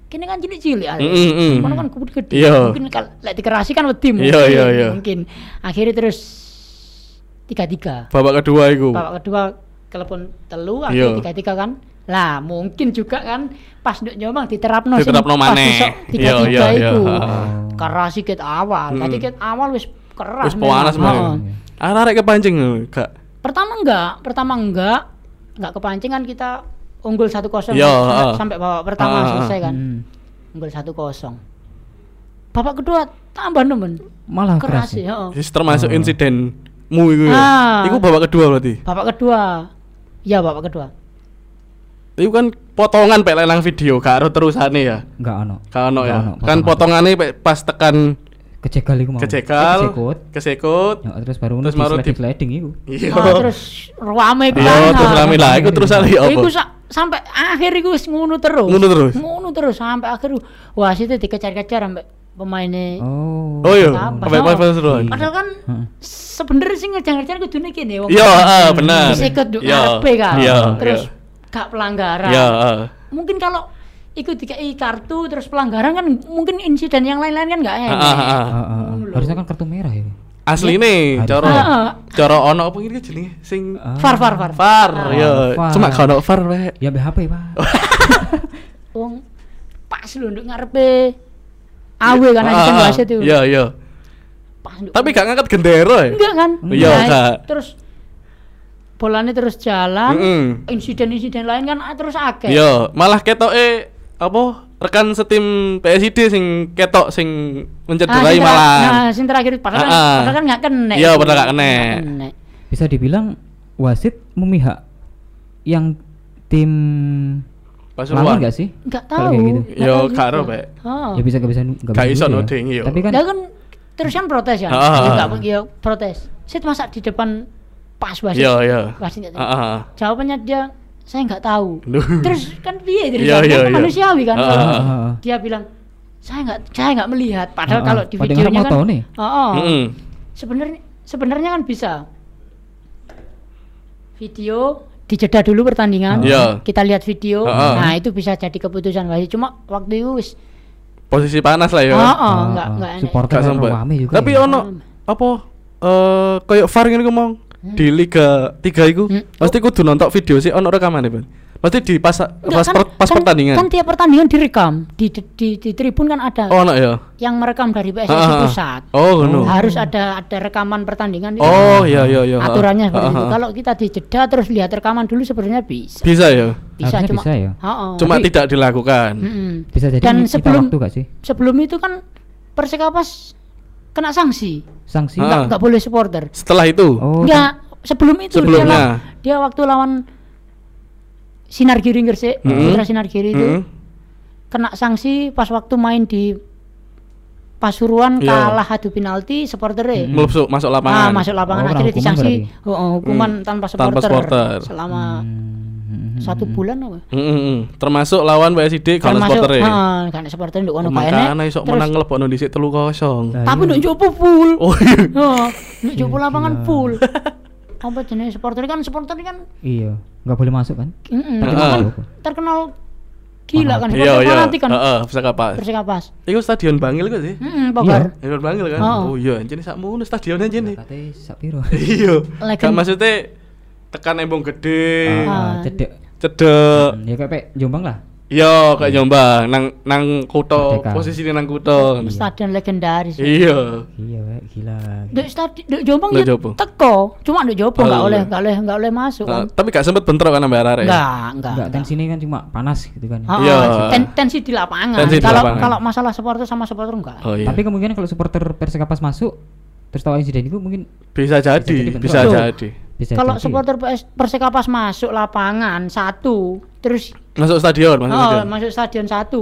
kini kan cilik-cilik aja. Mm, mm, mm. Mana kan gede-gede. Iya. Mungkin kalau lek dikerasi kan wedi mungkin. Iya, iya, iya. Mungkin akhirnya terus tiga-tiga. Babak kedua iku. babak kedua telepon telu akhirnya tiga tiga kan lah mungkin juga kan pas nduk nyomang diterapno Diterapno pas maneh. tiga Iya, tiga iya, iya. iku Heeh. keras sikit awal tadi Mm. ket awal wis keras Wis panas. Heeh. Arek kepancing gak. pertama enggak pertama enggak enggak kepancing kan kita unggul satu kosong Iya, sampai, sampai babak pertama selesai kan Hmm. unggul satu kosong babak kedua tambah nemen Malah keras keras. sih ya. termasuk Oh. insidenmu iku ya. Ah. Iku babak kedua berarti. babak kedua ya babak kedua Iku kan potongan pek lelang video gak ero terusane ya. Enggak ono. Gak ono Nggak ya. ono, Kan potongan. pek pas tekan Kecegal iku mau. kecegal, Kesekut. kesekut. Ya, terus baru Terus terus baru di- di sliding iku. Iya. Ah, terus rame Iya, terus rame lah. Iku terusane ya apa? Iku sa- sampai akhir iku wis ngono terus. Ngono terus? Ngono terus sampai akhir. Wah, situ dikejar-kejar sampai pemainnya. Oh. Oh iya, sampai pas Pasuruan. Padahal kan Heeh. sebenarnya sih ngejar-ngejar kudune kene wong. Iya, heeh, benar. Bisa ikut nduk Iya, kan. iya, terus iya. gak pelanggaran. Iya, heeh. Mungkin kalau ikut dikai kartu terus pelanggaran kan mungkin insiden yang lain-lain kan gak Ah, ah, ah. Ah, ah, ah. Lho. Harusnya kan kartu merah ya. Asli nih, Harus. cara Heeh. cara ono apa ini jenenge sing Ah. Far far far. VAR Ah. ya. Cuma VAR wek. Ya BHP, Pak. Wong pas lho nduk ngarepe awe kan Ah, anjing ah, wasit itu. Iya, iya. Tapi gak ngangkat gendera ya? enggak kan? Iya, Nah, enggak. Terus bolanya terus jalan. Insiden-insiden lain kan ah, terus akeh. Iya, malah ketoke apa rekan setim PSID sing ketok sing Nah, mencederai malah. Nah, sing terakhir padahal, kan, Ah, ah. padahal kan nggak kena. Iya, padahal. Nggak kena. Bisa dibilang wasit memihak yang tim Pasuruan. lawan enggak sih? Nggak Kalau tahu. kayak gitu. Yo, juga. Pak. Oh. Ya bisa gak bisa nggak Gak bisa iso ya. nuding, iya. Tapi kan Dia kan terus kan protes ya. Ah, ah, ah. nggak ya protes. Saya masa di depan pas wasit. Iya, iya. Wasit. Ah, ah. Jawabannya dia saya nggak tahu. Terus kan piye jadi iya, iya. manusiawi kan. Ah, ah, ah, ah. Dia bilang saya nggak saya nggak melihat. Padahal Ah, ah. kalau di videonya kan. nih. Oh, oh. Sebenarnya sebenarnya kan bisa video dijeda dulu pertandingan Iya. kita lihat video Heeh. nah itu bisa jadi keputusan wasit cuma waktu itu wis Posisi panas lah ya. oh, oh, Ah, enggak ah. enggak enak. Supporter Gak sempet. rame juga. Tapi ya. ono apa eh kayak VAR ngene ngomong di Liga 3 iku Hmm. pasti kudu nonton video sih ono rekaman Bang. Pasti di pas Enggak, pas, kan- per- pas kan- pertandingan. kan tiap pertandingan direkam di di, di, di tribun kan ada Oh, ono ya. yang merekam dari PSSI Ah, ah. pusat Oh, ngono. harus ada ada rekaman pertandingan itu. Oh, iya iya iya. aturannya seperti Ah, itu ah. kalau kita dijeda terus lihat rekaman dulu sebenarnya bisa bisa ya. bisa Harusnya cuma bisa ya. Oh, oh. Cuma Tapi- tidak dilakukan. Mm-mm. Bisa jadi dan sebelum waktu gak sih? sebelum itu kan Persekapas kena sanksi Sanksi. Ah. nggak nggak boleh supporter Setelah itu. Oh, Enggak, sebelum itu dia, Sebelumnya. dia waktu lawan Sinar Giri Gresik, Mm-mm. Putra Sinar Giri itu Mm-mm. kena sanksi pas waktu main di Pasuruan Iya. kalah adu penalti supporternya. Melebsuk masuk Ah, lapangan. masuk lapangan Oh, akhirnya disanksi oh, oh, hukuman Hmm, tanpa tanpa supporter, supporter. selama Hmm. satu bulan apa? Mm, mm, mm. Termasuk lawan PSID kalau supporter ya. karena supporter nduk ono kae Makanya iso menang ngelebokno dhisik 3-0. Lah, Tapi iya. nduk jopo full. Oh iya. Nduk jopo lapangan Gila. full. Apa jenis supporter kan supporter kan Iya, nggak boleh masuk kan? mm-mm, Tapi terkenal, masuk. terkenal gila kan Iya iya. fanatik kan. Heeh, bisa kapas. Persikapas. Iku stadion Bangil kok sih? Heeh, Pogar. Stadion Bangil kan? Oh. Iya, anjene sakmono stadion anjene. Katanya sak piro? Iya. Kan maksudnya tekan embong gede, Ah. Ah, cedek. cedek. Hmm, Ya kayak Jombang lah. Iya, kayak Jombang, nang nang kuto, Merdeka. posisinya nang kuto. Stadion legendaris. Iya. Iya, gila. Dek stadion dek Jombang ya teko, cuma Jopo Oh, enggak iya. oleh enggak oleh enggak oleh masuk Nah, kan. tapi gak sempet bentrok kan ambek arek. Enggak, enggak. Enggak, enggak. tensinya kan cuma panas gitu kan. Ah, Iya. ah, ten- tensi di lapangan. Tensi di kalau lapangan. kalau masalah supporter sama supporter enggak. Oh iya. Tapi kemungkinan kalau supporter Persekapas masuk terus tahu insiden itu mungkin Bisa jadi, bisa jadi. bisa Kalau jadi. supporter PS Perseka pas masuk lapangan satu, terus Masuk stadion, masuk oh, stadion. masuk stadion satu,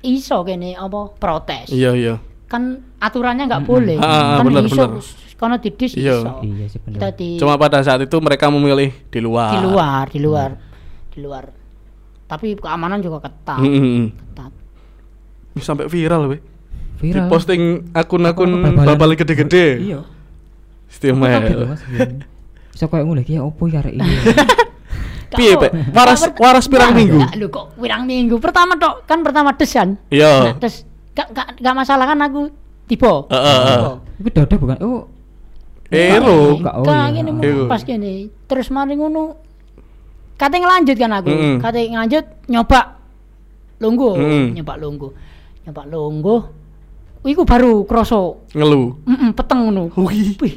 iso kene apa protes. Iya, iya. Kan aturannya nggak boleh. Ah, kan bener, iso bener. karena didis Iya. iso. iya sih di Cuma pada saat itu mereka memilih di luar. di luar, di luar, di luar. Tapi keamanan juga ketat. Mm, mm, mm. ketat. Sampai viral, weh. Di viral posting akun-akun Apa- apa- bal gede-gede. iya Istimewa. Gini. bisa kayak ngono iki ya opo ya arek ini Piye, Kak, Pak? oh, Waras kak, waras pirang Nah, minggu? Lu kok pirang minggu? Pertama tok, kan pertama des kan. Nah, Iya. des gak, gak, gak masalah kan aku tiba. Heeh, itu dada bukan oh Ero. Enggak, oh Enggak, iya. Ero. pas gini. Terus mari ngono. Katanya ngelanjut kan aku. Mm-mm. Katanya ngelanjut nyoba lungguh, Mm-mm. nyoba lungguh. Nyoba lungguh. Iku baru kroso. Ngeluh. Mm peteng ngono. Wih. Wih.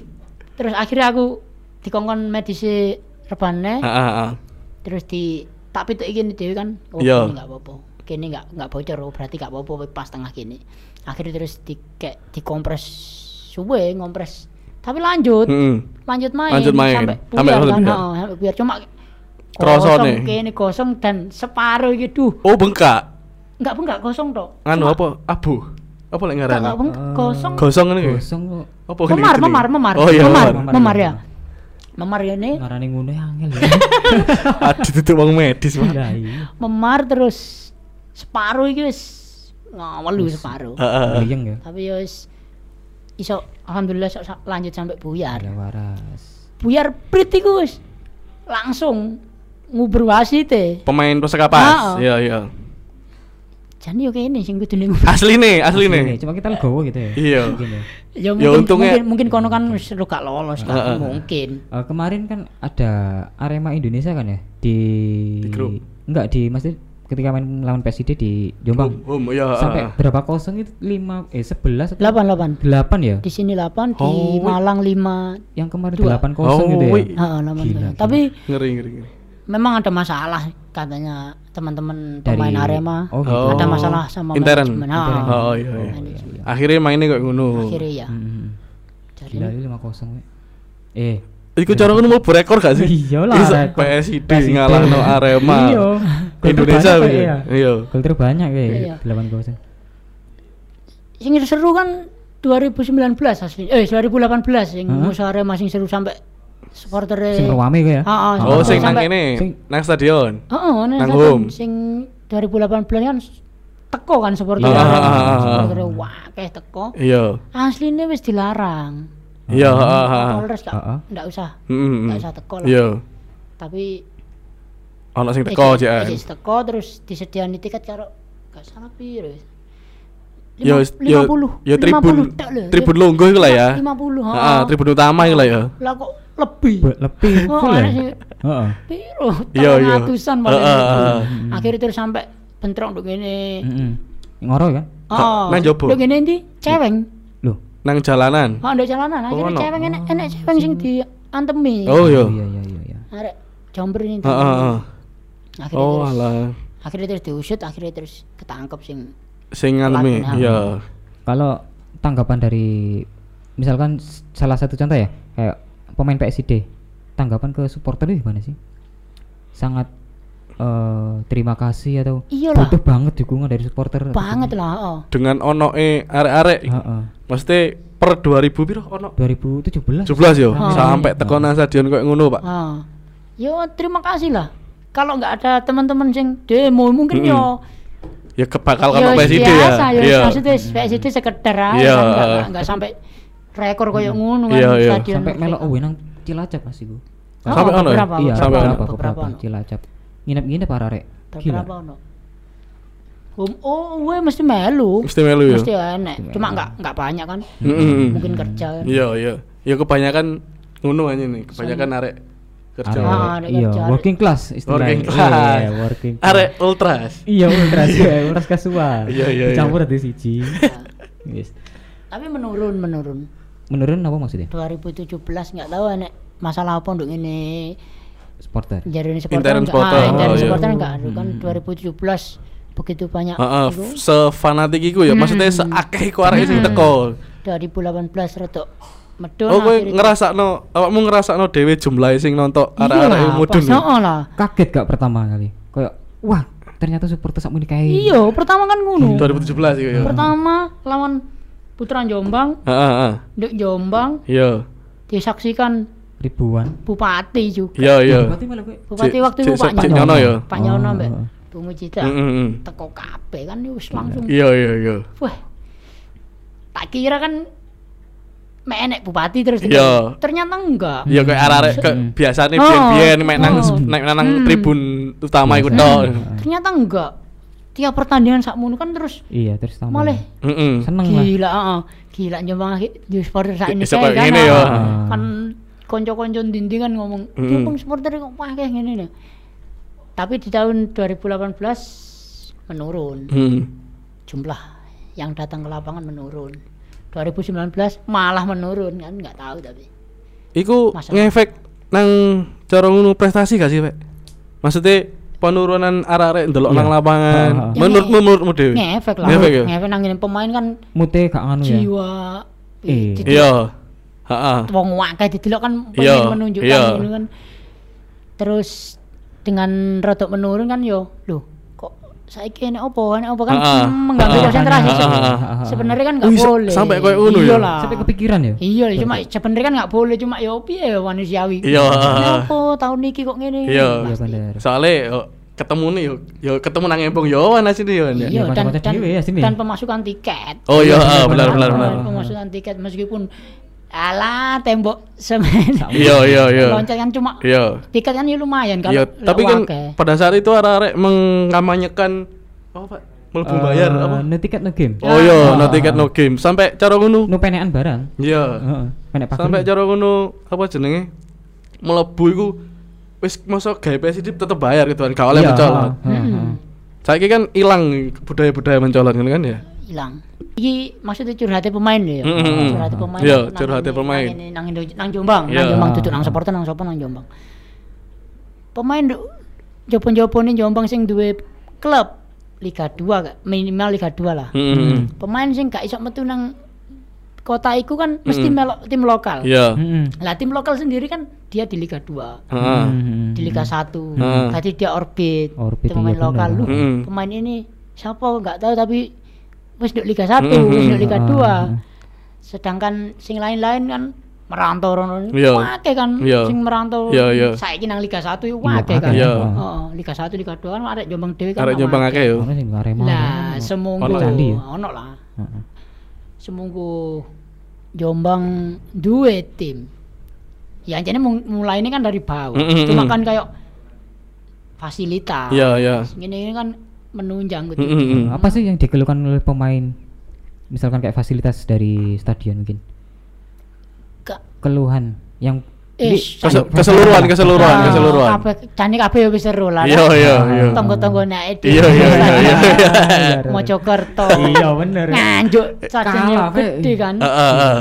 Terus akhirnya aku dikongkon medisi rebane, Heeh, heeh. Terus di tak pituk iki dhewe kan. Oh, Iya. ini enggak apa-apa. Kene enggak enggak bocor, oh, berarti enggak apa-apa pas tengah gini. Akhirnya terus di kayak dikompres suwe ngompres. Tapi lanjut Mm-mm. lanjut main, Lanjut main. sampai Sampai buyar kan heeh, sampai biar cuma kosong nih. kene kosong dan separuh gitu Oh, bengkak. enggak enggak kosong tok Anu apa? Abu. Apa lek enggak, ngarani? enggak, kosong Gosong ngene ya? gosong kok Apa memar gini memar jenenge? memar Oh iya, memar memar. memar ya memar ya ini ngarani ngono angel ya Aduh, itu wong medis. Lah, iya memar terus separuh iki wis ngawel lu separuh. Liyeng ya tapi ya wis iso alhamdulillah sok lanjut sampai buyar ya waras buyar prit iku wis langsung nguber wasite Pemain Perseka Pas. Heeh. Iya, iya. Jadi yo kene sing kudune Asli nih, asli Asli nih. cuma kita legowo gitu ya Iya. Ya. ya Ya, mungkin, untungnya- mungkin mungkin kono kan wis lu gak lolos kan mungkin Eh, kemarin kan ada Arema Indonesia kan ya di, Di grup. enggak di maksudnya ketika main lawan PSG di Jombang hum, iya. sampai heeh. berapa kosong itu lima eh sebelas atau delapan delapan delapan ya di sini 8 di Oh, wih. Malang 5 yang kemarin Dua. delapan kosong Oh, gitu ya. Heeh, delapan Gila, delapan. gila. tapi ngeri ngeri ngeri. Memang ada masalah katanya teman-teman Dari- pemain Arema oh, gitu. ada Oh. masalah sama Intern. manajemen. Intern. Oh, iya, iya. manajemen. Akhirnya mainnya kayak ngono. akhirnya ya Hmm. Jadi Gila lima eh Iku cara ngono mau rekor gak sih? Iya lah. PSG PSG. ngalahno Arema. Iya. Indonesia iya. Iya. gol terbanyak Iya. kayak delapan kosong sing seru kan 2019 asli eh 2018 sing musuh Arema sing seru sampai supporter sing rame kayak ya Heeh, Oh, sampai- sing nang kene, nang stadion. Heeh, nang Nang stadion. home. sing 2018 kan teko kan supporter Ah, Arema. ah, ah, ah. supporter wah kayak teko Iya. aslinya wis dilarang Iya, heeh, heeh. Polres gak Heeh. ndak usah Heeh. nggak usah teko lah Iya. tapi Ono sing teko JN. isi teko terus disediani tiket karo gak salah piro wis. Yo Lima- yo 50 yo tribun 50 tok lho. tribun longgo iku lah ya. 50 Heeh, heeh. tribun utama iku lah ya. Lah kok lebih. Be- lebih Oh, full ya. Heeh. Piro? Iya, iya. Ratusan paling. Heeh, lebih. heeh. Akhirnya terus sampai bentrok nduk ngene. Mm-mm. ngoro kan Oh, nang jopo? Nduk ngene ndi? Ceweng. loh Nang jalanan. Oh, nduk jalanan. Oh, Akhirnya ceweng enek enek ceweng sing diantemi. Oh iya. iya iya iya iya Arek jomber ini. Heeh. Akhirnya Oh terus alah. akhirnya terus diusut, akhirnya terus ketangkep sing Sing ngalami. Pelakunya. Iya. kalau tanggapan dari misalkan salah satu contoh ya kayak pemain PSG tanggapan ke supporter itu gimana sih sangat eh, terima kasih atau Iyalah. butuh banget dukungan dari supporter banget lah, oh. Dengan ono e arek-arek. Heeh. Mesti per 2000 piro ono? 2017 17 yo. Oh. Sampai teko nang stadion koyo ngono, Pak. Ah. Yo terima kasih lah. Kalau nggak ada teman-teman sing demo mungkin Mm-mm. yo Ya kebakal kan presiden ya. biasa yo Iya. maksudnya PSD sekedar aja Iya. nggak sampai rekor koyo ngono kan Iya, iya. stadion sampai melok oh nang Cilacap pasti bu Oh, Sampai ono ya? beberapa, iya sampai ono. beberapa, ono. Cilacap nginep-nginep para rek gila beberapa ono. Um, oh, gue mesti melu. Mesti melu ya. Mesti enek. Mesti Cuma melu. nggak nggak banyak kan. Mm-mm. Mungkin kerja kan. Iya, iya. Ya kebanyakan ngono aja nih. Kebanyakan arek kerja. Arek- Ah, iya kerja, working class istilahnya Working Iya, class. working class. Arek ultras. iya ultras ya ultras kasual Iya, iya, iya. campur di siji Yes. Tapi menurun menurun. Menurun apa maksudnya 2017 nggak tahu enek masalah apa untuk ini supporter jadi ini supporter Intern enggak supporter, ah, intern oh, iya. supporter enggak kan Hmm. 2017 begitu banyak Heeh, itu. sefanatik iku ya, maksudnya Mm. seakeh iku arek sing Mm. teko. 2018 rada medun Oh, kowe akhirnya- ngerasakno awakmu ngerasakno dhewe jumlahe sing nonton Iya arek-arek mudun. pas ya? heeh lah. Kaget gak pertama kali? Kayak wah, ternyata supporter sakmu ini kayak Iya, pertama kan ngono. 2017 iku ya. Pertama lawan Putra Jombang, Heeh, heeh. Nduk Jombang Iya. disaksikan ribuan. bupati juga. Iya, iya. Berarti malah kowe Bupati Cik- waktu itu Pak Nyono. Nyono ya? Pak Nyono mbak oh. Bu Mujida. Heeh, heeh. Teko kabeh kan wis langsung. Iya, iya, iya. Wah. Tak kira kan mek enek bupati terus Iya. Ternyata enggak. Iya kayak arek kayak Mm. biasane Oh, biyen-biyen mek nang oh. nek nang Hmm. tribun utama iku Biasa. tok. Ternyata enggak. Tiap pertandingan sakmono kan terus Iya, terus tambah. malah Heeh. seneng lah. gila, heeh. Gila Jombang lagi di supporter sak ini kayak kan. gini ya. Kan konco-konco dinding kan ngomong, Mm. "Jombang supporter kok kayak gini nih." Tapi di tahun 2018 menurun. Hmm. jumlah yang datang ke lapangan menurun. 2019 malah menurun kan nggak tahu tapi. Iku Masalah. ngefek nang cara ngono prestasi gak sih, Pak? Maksudnya penurunan arek-arek ndelok Iya. nang lapangan. Ha, ha. Menurutmu menurutmu dhewe? Ngefek lah. Ngefek ya? Ngefek nang ngene pemain kan Mute gak anu ya. jiwa Eh. di- Iya. Heeh. wong wakil didelok kan Iya, pengen menunjukkan iya. kan. Terus dengan rodok menurun kan yo, loh saiki enek opo, enek opo kan hmm, mengganggu konsentrasi. Sebenarnya kan nggak boleh. sampai kayak ngono Iya ya? lah. Sampai kepikiran ya? Iya, cuma sebenarnya kan nggak boleh cuma yo piye manusiawi. Iya. Kenapa tahun niki kok ngene? Iya. Iya. Soalnya ketemu nih yo, yo ketemu nang embong yo ana sini yo. Iya, Iya, dan, dan, ya dan pemasukan tiket. Oh iya, benar benar benar. Pemasukan tiket meskipun alah tembok semen. Iya iya iya. Loncat kan cuma Iya. tiket kan ya lumayan kalau Iya, tapi kan pada saat itu arek-arek mengamanyakan apa Pak? Mlebu Eh, bayar apa? No tiket no game. Oh iya, Ah. no ticket no game. Sampai cara ngono. No penekan barang. Iya. Heeh. Penek. Sampai cara ngono apa jenenge? Mlebu iku wis mosok gawe PSD tetep bayar gitu kan. Gak oleh Iya, mencolot. heeh, heeh. Saiki kan ilang budaya-budaya mencolot kan ya. Hilang. Iki maksudnya curhatnya pemain lho ya. Mm-mm. Curhatnya pemain. Iya, curhatnya pemain. Nang, ini, nang, Indo- nang Jombang, Iya. nang Jombang Ah. duduk nang supporter nang sopo nang Jombang. Pemain nduk jopo-jopone Jombang sing duwe klub Liga 2 gak minimal Liga 2 lah. Heeh. Pemain sing gak iso metu nang kota iku kan mesti Mm. melok tim lokal. Iya. Heeh. Lah tim lokal sendiri kan dia di Liga 2. Heeh. Heeh. di Liga 1. Hmm. Berarti dia orbit. Pemain iya lokal lu. Hmm. Pemain ini siapa nggak tahu tapi wis di Liga 1, Hmm, wis hmm. Liga Ah, 2. ah. Sedangkan sing lain-lain kan merantau rono. Iya. Wake kan Iya. sing merantau. Iya, iya. Saiki nang Liga 1 yo wake kan. Iya. Heeh, Liga 1, Liga 2 kan arek Jombang dhewe kan. Arek Jombang akeh yo. Lah, ono. semunggu Ono lah. Heeh. Semunggu Jombang duwe tim. Ya jadi mulai ini kan dari bawah. Mm, mm, Cuma kan kayak fasilitas. Iya, iya. Ini, ini kan menunjang gitu. Heeh. Eh, Apa sih yang dikeluhkan oleh pemain? Misalkan kayak fasilitas dari stadion mungkin. Ke- Keluhan yang Eh, Kese- keseluruhan, keseluruhan, Ah, keseluruhan. Kabeh jane kabeh wis seru lah. Iya, iya, iya. Tonggo-tonggo nek Iya, iya, iya, iya, iya. Mojokerto. Iya bener. Nganjuk Kalah, Pe. gede kan. Heeh, heeh.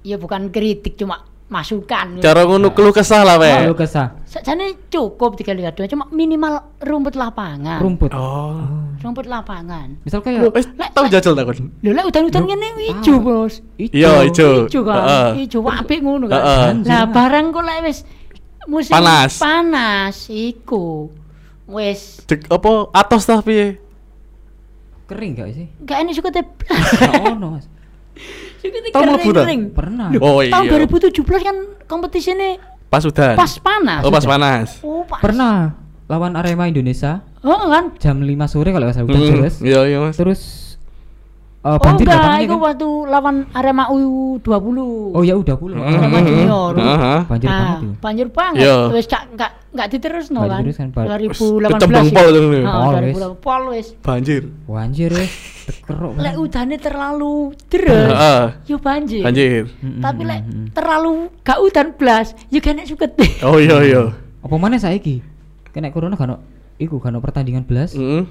Ya bukan kritik cuma masukan. Cara ngono keluh kesah lah, Pak. Lalu kesah Sajane cukup tiga Liga 2 cuma minimal rumput lapangan. rumput. Oh. Rumput lapangan. Misal kayak Wis tau jajal ta kon? Lho lek udan-udan ngene ijo, Bos. Iya, ijo. Ijo kan. Heeh. Ijo apik ngono kan. Lah barang kok lek wis musim Panas. panas iku wis Dek apa atos ta piye? kering gak sih? gak enak suka teh. Gak ono, Mas. Tau mlebu ta? Pernah. Oh Tahun iya. 2017 kan kompetisinya Pas udan. pas panas. Oh, pas sudah. panas. Oh, pas. Pernah lawan Arema Indonesia Oh kan. jam 5 sore kalau nggak salah hujan Hmm, deras. Iya, iya, Mas. Terus eh, Oh banjir enggak, itu kan? waktu lawan Arema U20. Oh ya udah puluh. Hmm, Arema. Junior. Heeh. Banjir Nah, banget itu. banjir banget. Iya. Wis gak gak gak diterusno Gak kan. diteruskan, Pak. 2018. Kecemplung itu. pol itu nih. Heeh, Pol. 2018 wis. Banjir. Banjir wes. Tekerok. Lek udane terlalu deres, Heeh. yo banjir. Banjir. Tapi lek terlalu gak udan blas, yo kena suket. Oh iya, iya. Apa mana saiki? Kena corona kan iku kan pertandingan belas Heeh.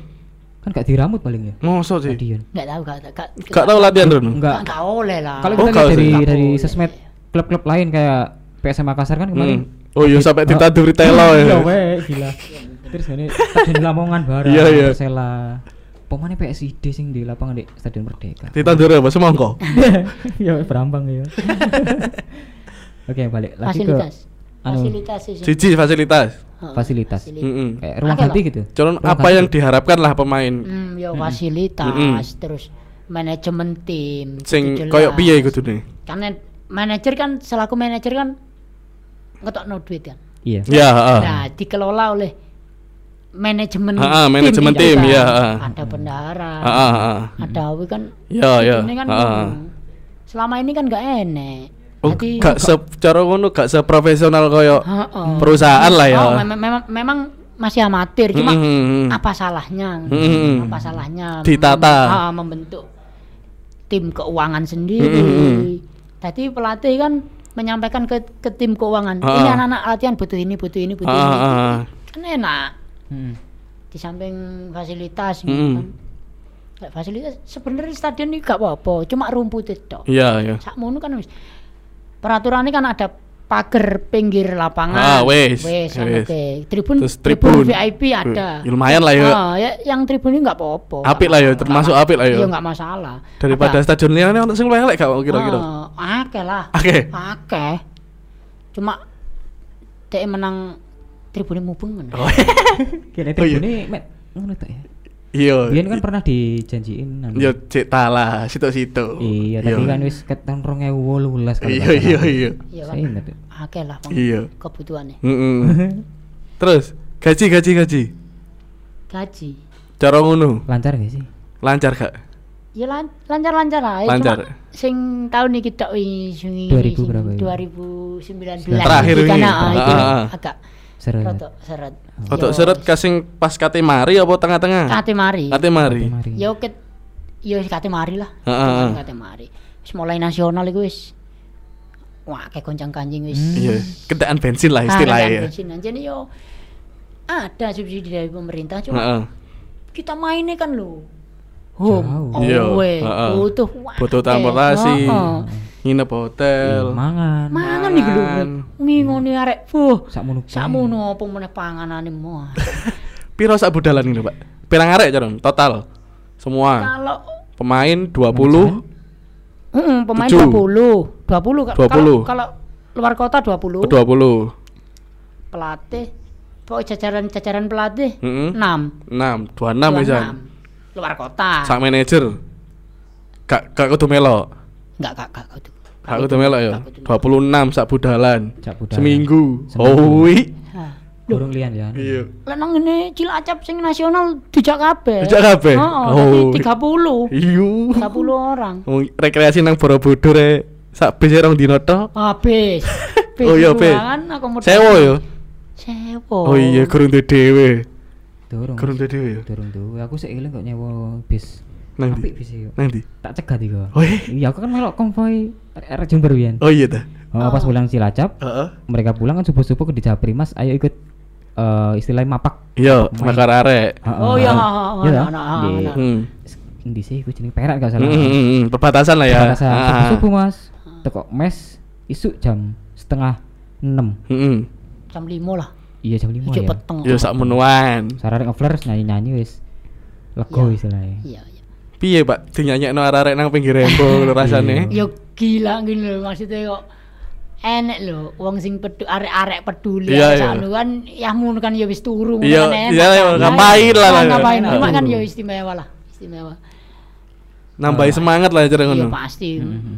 Kan gak diramut paling ya Mosok sih. stadion. Gak tahu gak gak Gak tau latihan Ron. Enggak. Gak oleh lah. Kalau Oh, kita gak lihat dari usah. dari Gak sosmed klub-klub lain kayak PSM Makassar kan kemarin. Hmm. Oh iya sampai ditaduri telo Iya ya. weh gila. Terus ini stadion Lamongan bareng Iya, iya. Persela. pemainnya PSID sing di lapangan di Stadion Merdeka. Ditandur apa semongko? ya berambang ya. Oke, balik lagi fasilitas ke anu, fasilitas sih Siji fasilitas. Heeh, fasilitas. Mm-mm. kayak ruang ganti gitu. Cuman Ruang apa ganti. yang diharapkan lah pemain Hmm, ya fasilitas Mm-mm. terus manajemen tim sing kudu koyo jelas. piye gitu nih. karena manajer kan selaku manajer kan ngetokno duit kan Iya. Ya, heeh. nah dikelola oleh manajemen Ah, ah, manajemen kan, tim, ada- ya, ah. ada bendahara Heeh, heeh. ada awi kan Ya, ya. ini kan Heeh. ngono. selama ini kan gak enek Oh, Jadi- gak secara ngono gak seprofesional koyo Heeh. perusahaan lah ya. Oh, memang, memang memang masih amatir cuma Mm-mm. apa salahnya Mm-mm. apa salahnya Ditata. mem- ah, membentuk tim keuangan sendiri Mm-mm. tadi pelatih kan menyampaikan ke, ke tim keuangan Ah. ini anak-anak latihan butuh ini butuh ini butuh Ah, ini kan enak Mm. di samping fasilitas gitu Mm-mm. kan fasilitas sebenarnya stadion ini gak apa-apa cuma rumput itu Iya, iya. sakmono kan wis peraturannya kan ada pagar pinggir Ah, lapangan wes, wes wes. oke tribun, Terus tribun tribun. VIP ada Ya, lumayan lah ya. Ah, ya yang tribun ini nggak apa-apa Apik lah ya, termasuk apik lah ya. iya nggak masalah Daripada Ada- stadion liane ono sing elek gak kira-kira. Ah, akeh lah Oke. akeh cuma dia menang tribunnya mubengen Oh, Kira Oh, iya. ini met ngono ya. Iya. Biyen kan pernah dijanjiin anu. Yo cek lah, situ-situ. Iya, tapi kan wis keton 2018 kalau Iya, iya, iya. iya Saya kan ingat akeh lah Iya. kebutuhannya Heeh. Terus gaji gaji gaji. gaji Cara ngono, Lancar gak sih? lancar gak? ya lan- lancar-lancar aja Lancar. cuma sing tahun ini kita wingi sing 2000 sing berapa ya? 2019 Terakhir iki kan wingi. ah, iki Ah, ah. agak Seret. rotok seret Otok Yo, seret kasing pas kate mari apa tengah-tengah? kate mari Kate mari. Yo ket yo kate mari lah Heeh, kate mari wis mulai nasional iku wis wah kayak goncang kanjing wis Iya, kedaan bensin lah Ah, istilahnya ya. bensin. Jadi yo ada subsidi dari pemerintah cuma Heeh. kita mainnya kan lo home away heeh. butuh Butuh transportasi, Heeh. Nginep hotel. Iya, mangan. mangan nih lho Mangan. ngingoni arek fuh Sakmono. sakmono apa meneh panganane mau Piro sak budalan ini, Pak? Pirang arek jaron total? Semua kalau pemain 20 Heeh, pemain Tujuh. 20 20 Ka- 20. kalau kalau luar kota 20 ke 20. pelatih pokok jajaran-jajaran pelatih Heeh. 6 6, 26 misal. luar kota Sak manajer. Gak gak kudu melok. enggak kak kak kak Gak kudu melok ya. Gak kudu 26 sak budalan. Sak budalan. Seminggu. Oh. Burung lian ya. Iya. Lah nang ngene Cilacap sing nasional dijak kabeh. Dijak kabeh? Oh, Oh. 30. Iyo. 30 orang. Wong rekreasi nang Borobudur e sak bis e rong dino tok. Habis. Oh iya, bis. akomodasi. Sewo yo. Sewo. Oh iya, kurang duwe dhewe. Durung. Kurang duwe dhewe yo. Durung tuh. Aku sik eling kok nyewa bis. Nang Apik ndi? bis yo. Nang ndi? Tak cegat iku. Oh iya. Iya, aku kan melok konvoy arek Jember wian. Oh iya dah. Oh, pas pulang Cilacap, Heeh. mereka pulang kan subuh-subuh ke di Japri, Mas, ayo ikut eh istilahnya mapak. Iya, makar arek. Oh iya, Iya. Hmm. Endi sih iku jeneng Perak gak Hmm, salah. hmm, hmm, hmm. Perbatasan lah ya. Rasa Ah. subuh-subuh, Mas. Teko mes isuk jam setengah enam Heeh. Jam 5 lah. Iya jam lima ya. peteng. Ya sak menuan. Sararek ngeflash nyanyi-nyanyi wis lego Iya. istilahnya. Iya, iya. Piye, Pak? Dinyanyekno arek nang pinggir embong lho rasane. Yo gila gini lho maksudnya kok enek lho wong sing pedu arek-arek peduli Iya, arek iya. sakno kan ya ngono kan ya wis turu ngono Iya, kan iya, kan. iya, Ya, ngapain lah, ah, lah, ngapain cuma kan ya istimewa lah istimewa Nambahi semangat lah cara iya ngono. pasti Mhm.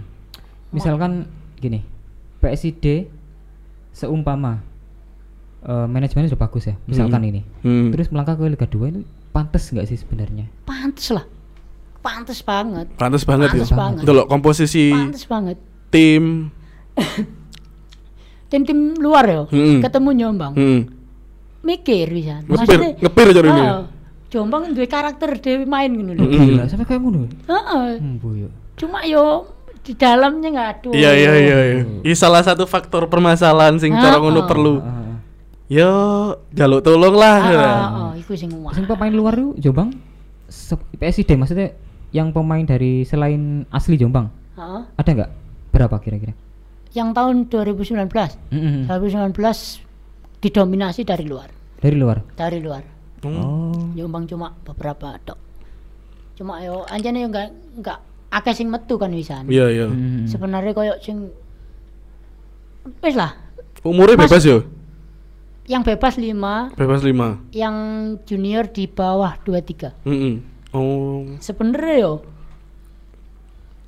Misalkan gini, PSD seumpama eh, manajemennya sudah bagus ya, misalkan Mhm. ini. Hmm. Terus melangkah ke Liga 2 itu pantas nggak sih sebenarnya? pantes lah pantes banget Pantes banget ya. Pantes banget. Delok komposisi pantes banget tim. tim-tim luar ya Mm-mm. ketemu Jombang Hmm. mikir bisa Ngepir, ngepir cara ini. Heeh. Jombang duwe karakter dhewe main ngono lho Mm-mm. Gila, sampai kayak ngono. heeh Hmm, boyo. cuma yo di dalamnya nggak ada Iya iya iya iya. Ini salah satu faktor permasalahan sing cara Ah, ngono ah. perlu. Heeh. Yo, jaluk tolong lah. Ah, ya. ah, ah, iku sing. Sing pemain luar itu Jombang se- PSD maksudnya yang pemain dari selain asli Jombang Heeh. ada nggak? Berapa kira-kira? Yang tahun 2019, Mm-mm. 2019 didominasi dari luar, Dari luar. dari luar. Hmm. Oh. Jombang cuma beberapa tok. Cuma yo anjane yo enggak enggak akeh sing metu kan wisan. Iya, iya. Hmm. Sebenarnya koyo sing wis lah, Umurnya Mas- bebas yo. yang bebas 5, Bebas 5. yang junior di bawah 23. Heeh. Oh. Sebenarnya yo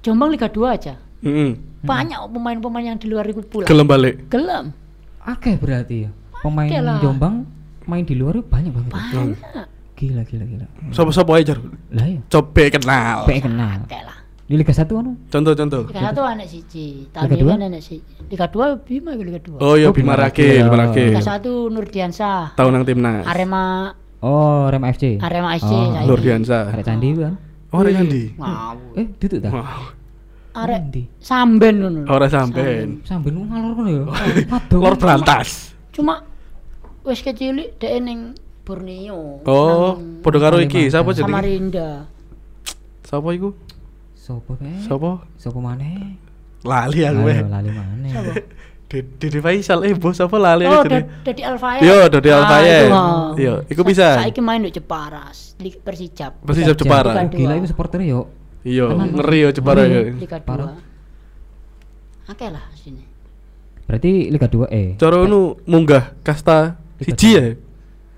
Jombang Liga 2 aja. Heeh. Banyak pemain-pemain yang di luar ikut pula. Gelem balik. Gelem. Akeh berarti ya. Pemain Akeh lah. Jombang main di luar itu banyak banget. ya. Banyak. Gila gila gila. Sopo-sopo aja? Lah ya. Coba kenal. Pe kenal. Di Liga 1 anu. Contoh-contoh. Liga 1 anak siji, dua? kan anak siji. Liga 2 Bima Liga 2. Oh iya Oh, Bima Rake, Rake. Bima Rake. Liga 1 Nurdiansah. Tahun nang timnas. Arema Oh, Rema FC. Arema FC Oh, saiki. Nurdiansa. Arek Candi kan. Oh, Arek Andi. Wow. Eh, duduk ta? Wow. Arek Ndi? Samben ngono. Ora sampean. Sambil lu ngalor kono ya. Waduh. Lor berantas. Cuma wis kecilik dhek ning Borneo. Oh, padha karo iki. Sapa jenenge? Samarinda. Sapa iku? Sopo kae? Sapa? Sopo maneh? Lali aku weh. lali maneh. Dede Dede Faisal eh bos apa lali Oh? Dad- Dadi Alfayet. Yo, Ah, Alfayet. itu, oh. Iya, iku Sa- bisa. Saiki main di Jeparas, Liga Persijap. Persijap Jepara. Gila itu supporter yo. Iya, ngeri yo Jepara ya. Liga 2. Parah. Akeh lah sini. Berarti Liga 2 E. Cara nu munggah kasta siji ya.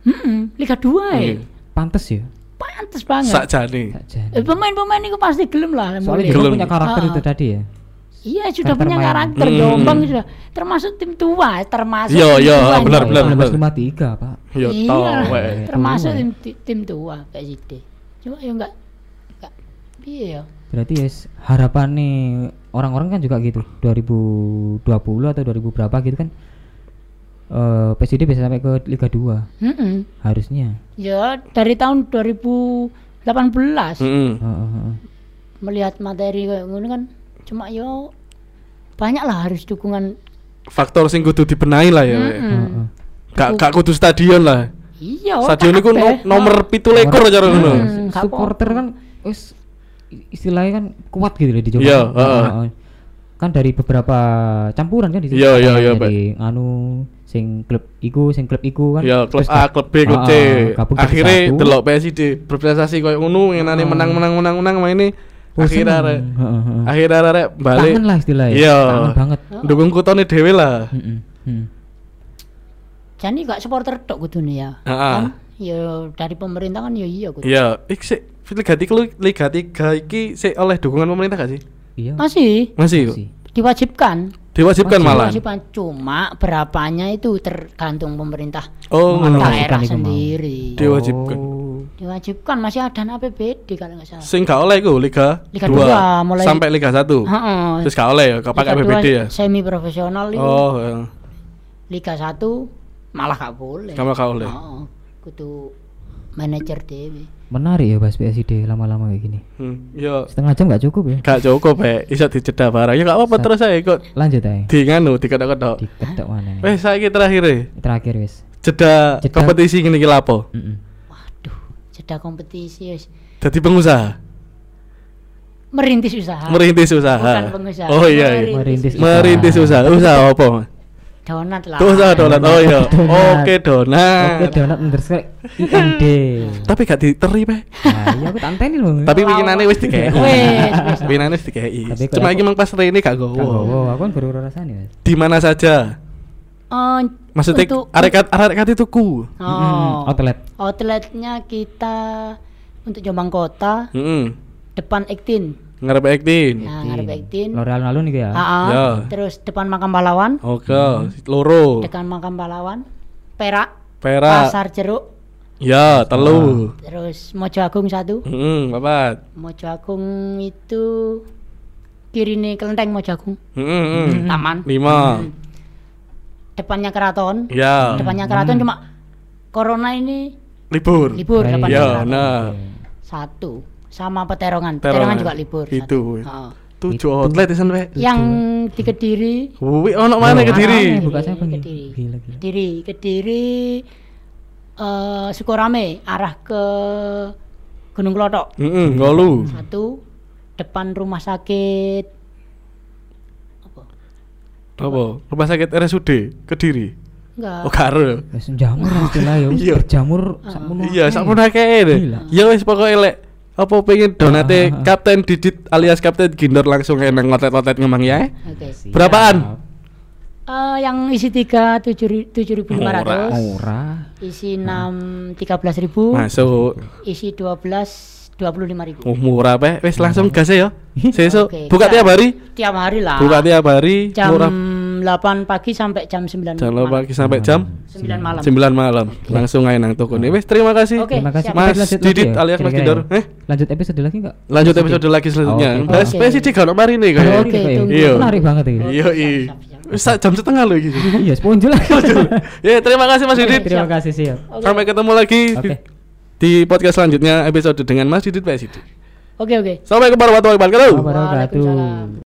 Heeh, Liga 2 ya. Hmm. Pantes ya. Pantes banget. Sakjane. Sakjane. Eh, pemain-pemain itu pasti gelem lah Soalnya dia punya karakter Ah. itu tadi ya. Iya sudah Karakter punya karakter Hmm. Jombang sudah termasuk tim tua termasuk Iya, tim iya, tua benar, benar, benar. 1953, Pak. Yo iya lah, weh. termasuk tim, ti- tim tua kayak gitu cuma ya enggak enggak iya ya Berarti yes, harapan nih orang-orang kan juga gitu. 2020 atau 2000 berapa gitu kan. Eh PSD bisa sampai ke Liga 2 Mm-mm. harusnya. ya dari tahun 2018 Heeh. Heeh, heeh. melihat materi kayak gini kan cuma yo banyak lah harus dukungan Faktor sing kudu dibenahi lah ya. Mm-mm. Heeh. Gak gak kudu stadion lah. iya Stadion iku no- nomor 17 cara ngono. Hmm, gak supporter kan wis istilahnya kan kuat gitu loh di Jawa. Iya, Kan. heeh. Heeh. Kan dari beberapa campuran kan di sini. Iya, iya, Ada iya, Dari anu sing klub iku, sing klub iku kan. Ya klub Terus A, klub B, klub C. Akhirnya delok PSG berprestasi koyo ngono ngenane menang menang menang menang maine Oh, akhirnya arek akhirnya arek balik Kangen lah istilahnya. Iya. Kangen banget. dukung kutone dhewe lah. Heeh. heeh. jadi gak supporter tok kudune ya Heeh. kan ya dari pemerintah kan ya iya kudu. Iya, ik sik Liga 3 Liga 3 iki sik oleh dukungan pemerintah gak sih? Iya. masih Masih. Masih. diwajibkan Diwajibkan malah. Diwajibkan cuma berapanya itu tergantung pemerintah Oh, daerah sendiri. Diwajibkan. Diwajibkan masih ada APBD kalau nggak salah. Sing gak oleh iku Liga, Liga 2 dua, mulai- sampai Liga 1. Heeh. Terus gak oleh ya, gak pakai APBD ya. Semi profesional itu. Oh, ya. Liga 1 malah gak boleh. Gak gak oleh. Heeh. Kudu manajer dewe. Menarik ya bahas PSD lama-lama kayak gini. Hmm, yo Setengah jam nggak cukup ya? gak cukup ya, iso dijeda barang. Ya gak apa-apa terus aja kok Lanjut aja. di nganu diketok-ketok. Diketok mana? Wes saiki terakhir e. Terakhir wis. Jeda, Jeda. kompetisi ngene iki lapo? Mm-mm. Waduh, jeda kompetisi wis. Dadi pengusaha, Merintis usaha. merintis usaha. Bukan pengusaha. Oh iya, iya. Merintis Merintis usaha. Usaha apa? Donat lah. Usaha donat. Oh iya. Donat. Oke, donat. Oke, donat underscore IND. Tapi gak diteri, Pe. Nah, iya aku tanteni loh. Tapi winginane wis dikei. Wes, wes. Winginane wis dikei. Kok Cuma iki mang pas rene gak Oh, gowo. aku kan baru rasanya. Mas. Di mana saja? Eh, Maksudnya untuk- arek arek kate tuku. Oh. Outlet. Outletnya kita untuk Jombang Kota Heeh. depan Ektin. Ngarep acting. Nah, ngarep Ektin. L'Oreal alun nih ya. Ah, Ya. Terus depan makam pahlawan, Oke, loro. depan makam pahlawan, Perak, Perak. Pasar Jeruk, Ya, telu. terus Mojo Agung satu. Heeh, papat. Mojo Agung itu kiri nih kelenteng Mojo Agung, Heeh, heeh. taman. Lima. Hmm. Depannya keraton, Ya. depannya keraton cuma corona ini Libur. libur Iya, depannya Ya, keraton. nah. Satu sama Peterongan, Peterongan juga libur. Itu. satu. Oh. Tujuh outlet isan, Pe. Yang di Kediri, Wih, ono mana Oh. Kediri. Gila. Kediri, Kediri, eh Sukorame arah ke Gunung Klotok. Heeh, ngolu. Satu depan rumah sakit? Apa? Rumah sakit RSUD Kediri. Enggak. Oh, karo. Wis jamur lah istilah ya. wis Iya. Berjamur sakmono. Iya, sakmono akeh deh. Ya wis pokoke lek apa pengen donate Ah. Kapten Didit alias Kapten Gindor langsung enak ngotet-ngotet ngomong ya? Oke. Berapaan? Eh, yang isi tiga tujuh tujuh ribu lima ratus, Ora. isi enam tiga belas ribu, Masuk. isi dua belas dua puluh lima ribu. Oh, murah pe. Wes langsung gas ya. Sesuk Oke, buka tiap hari. Tiap hari lah. Buka tiap hari jam murah. 8 pagi sampai jam 9 Jam malam. pagi sampai jam 9 malam. 9 malam. Langsung aja nang toko nih. Wes terima kasih. Oke, Terima kasih. Mas lanjut Didit lagi ya, alias Mas Gindor. ya? Eh, Lanjut episode lagi enggak? lanjut episode lagi selanjutnya. Oke. Bahas Oke. PSG kalau mari nih kayak. Oke, Oke. Iya. Menarik banget ini. Iya, iya. Wis jam setengah loh gitu. Iya, seponjol lah. Ya, terima kasih Mas Didit. Terima kasih siap. Oke. Sampai ketemu lagi di, Oke. podcast selanjutnya episode dengan Mas Didit PSD. Oke, oke. Assalamualaikum warahmatullahi wabarakatuh. Wabarakatuh. Waalaikumsalam.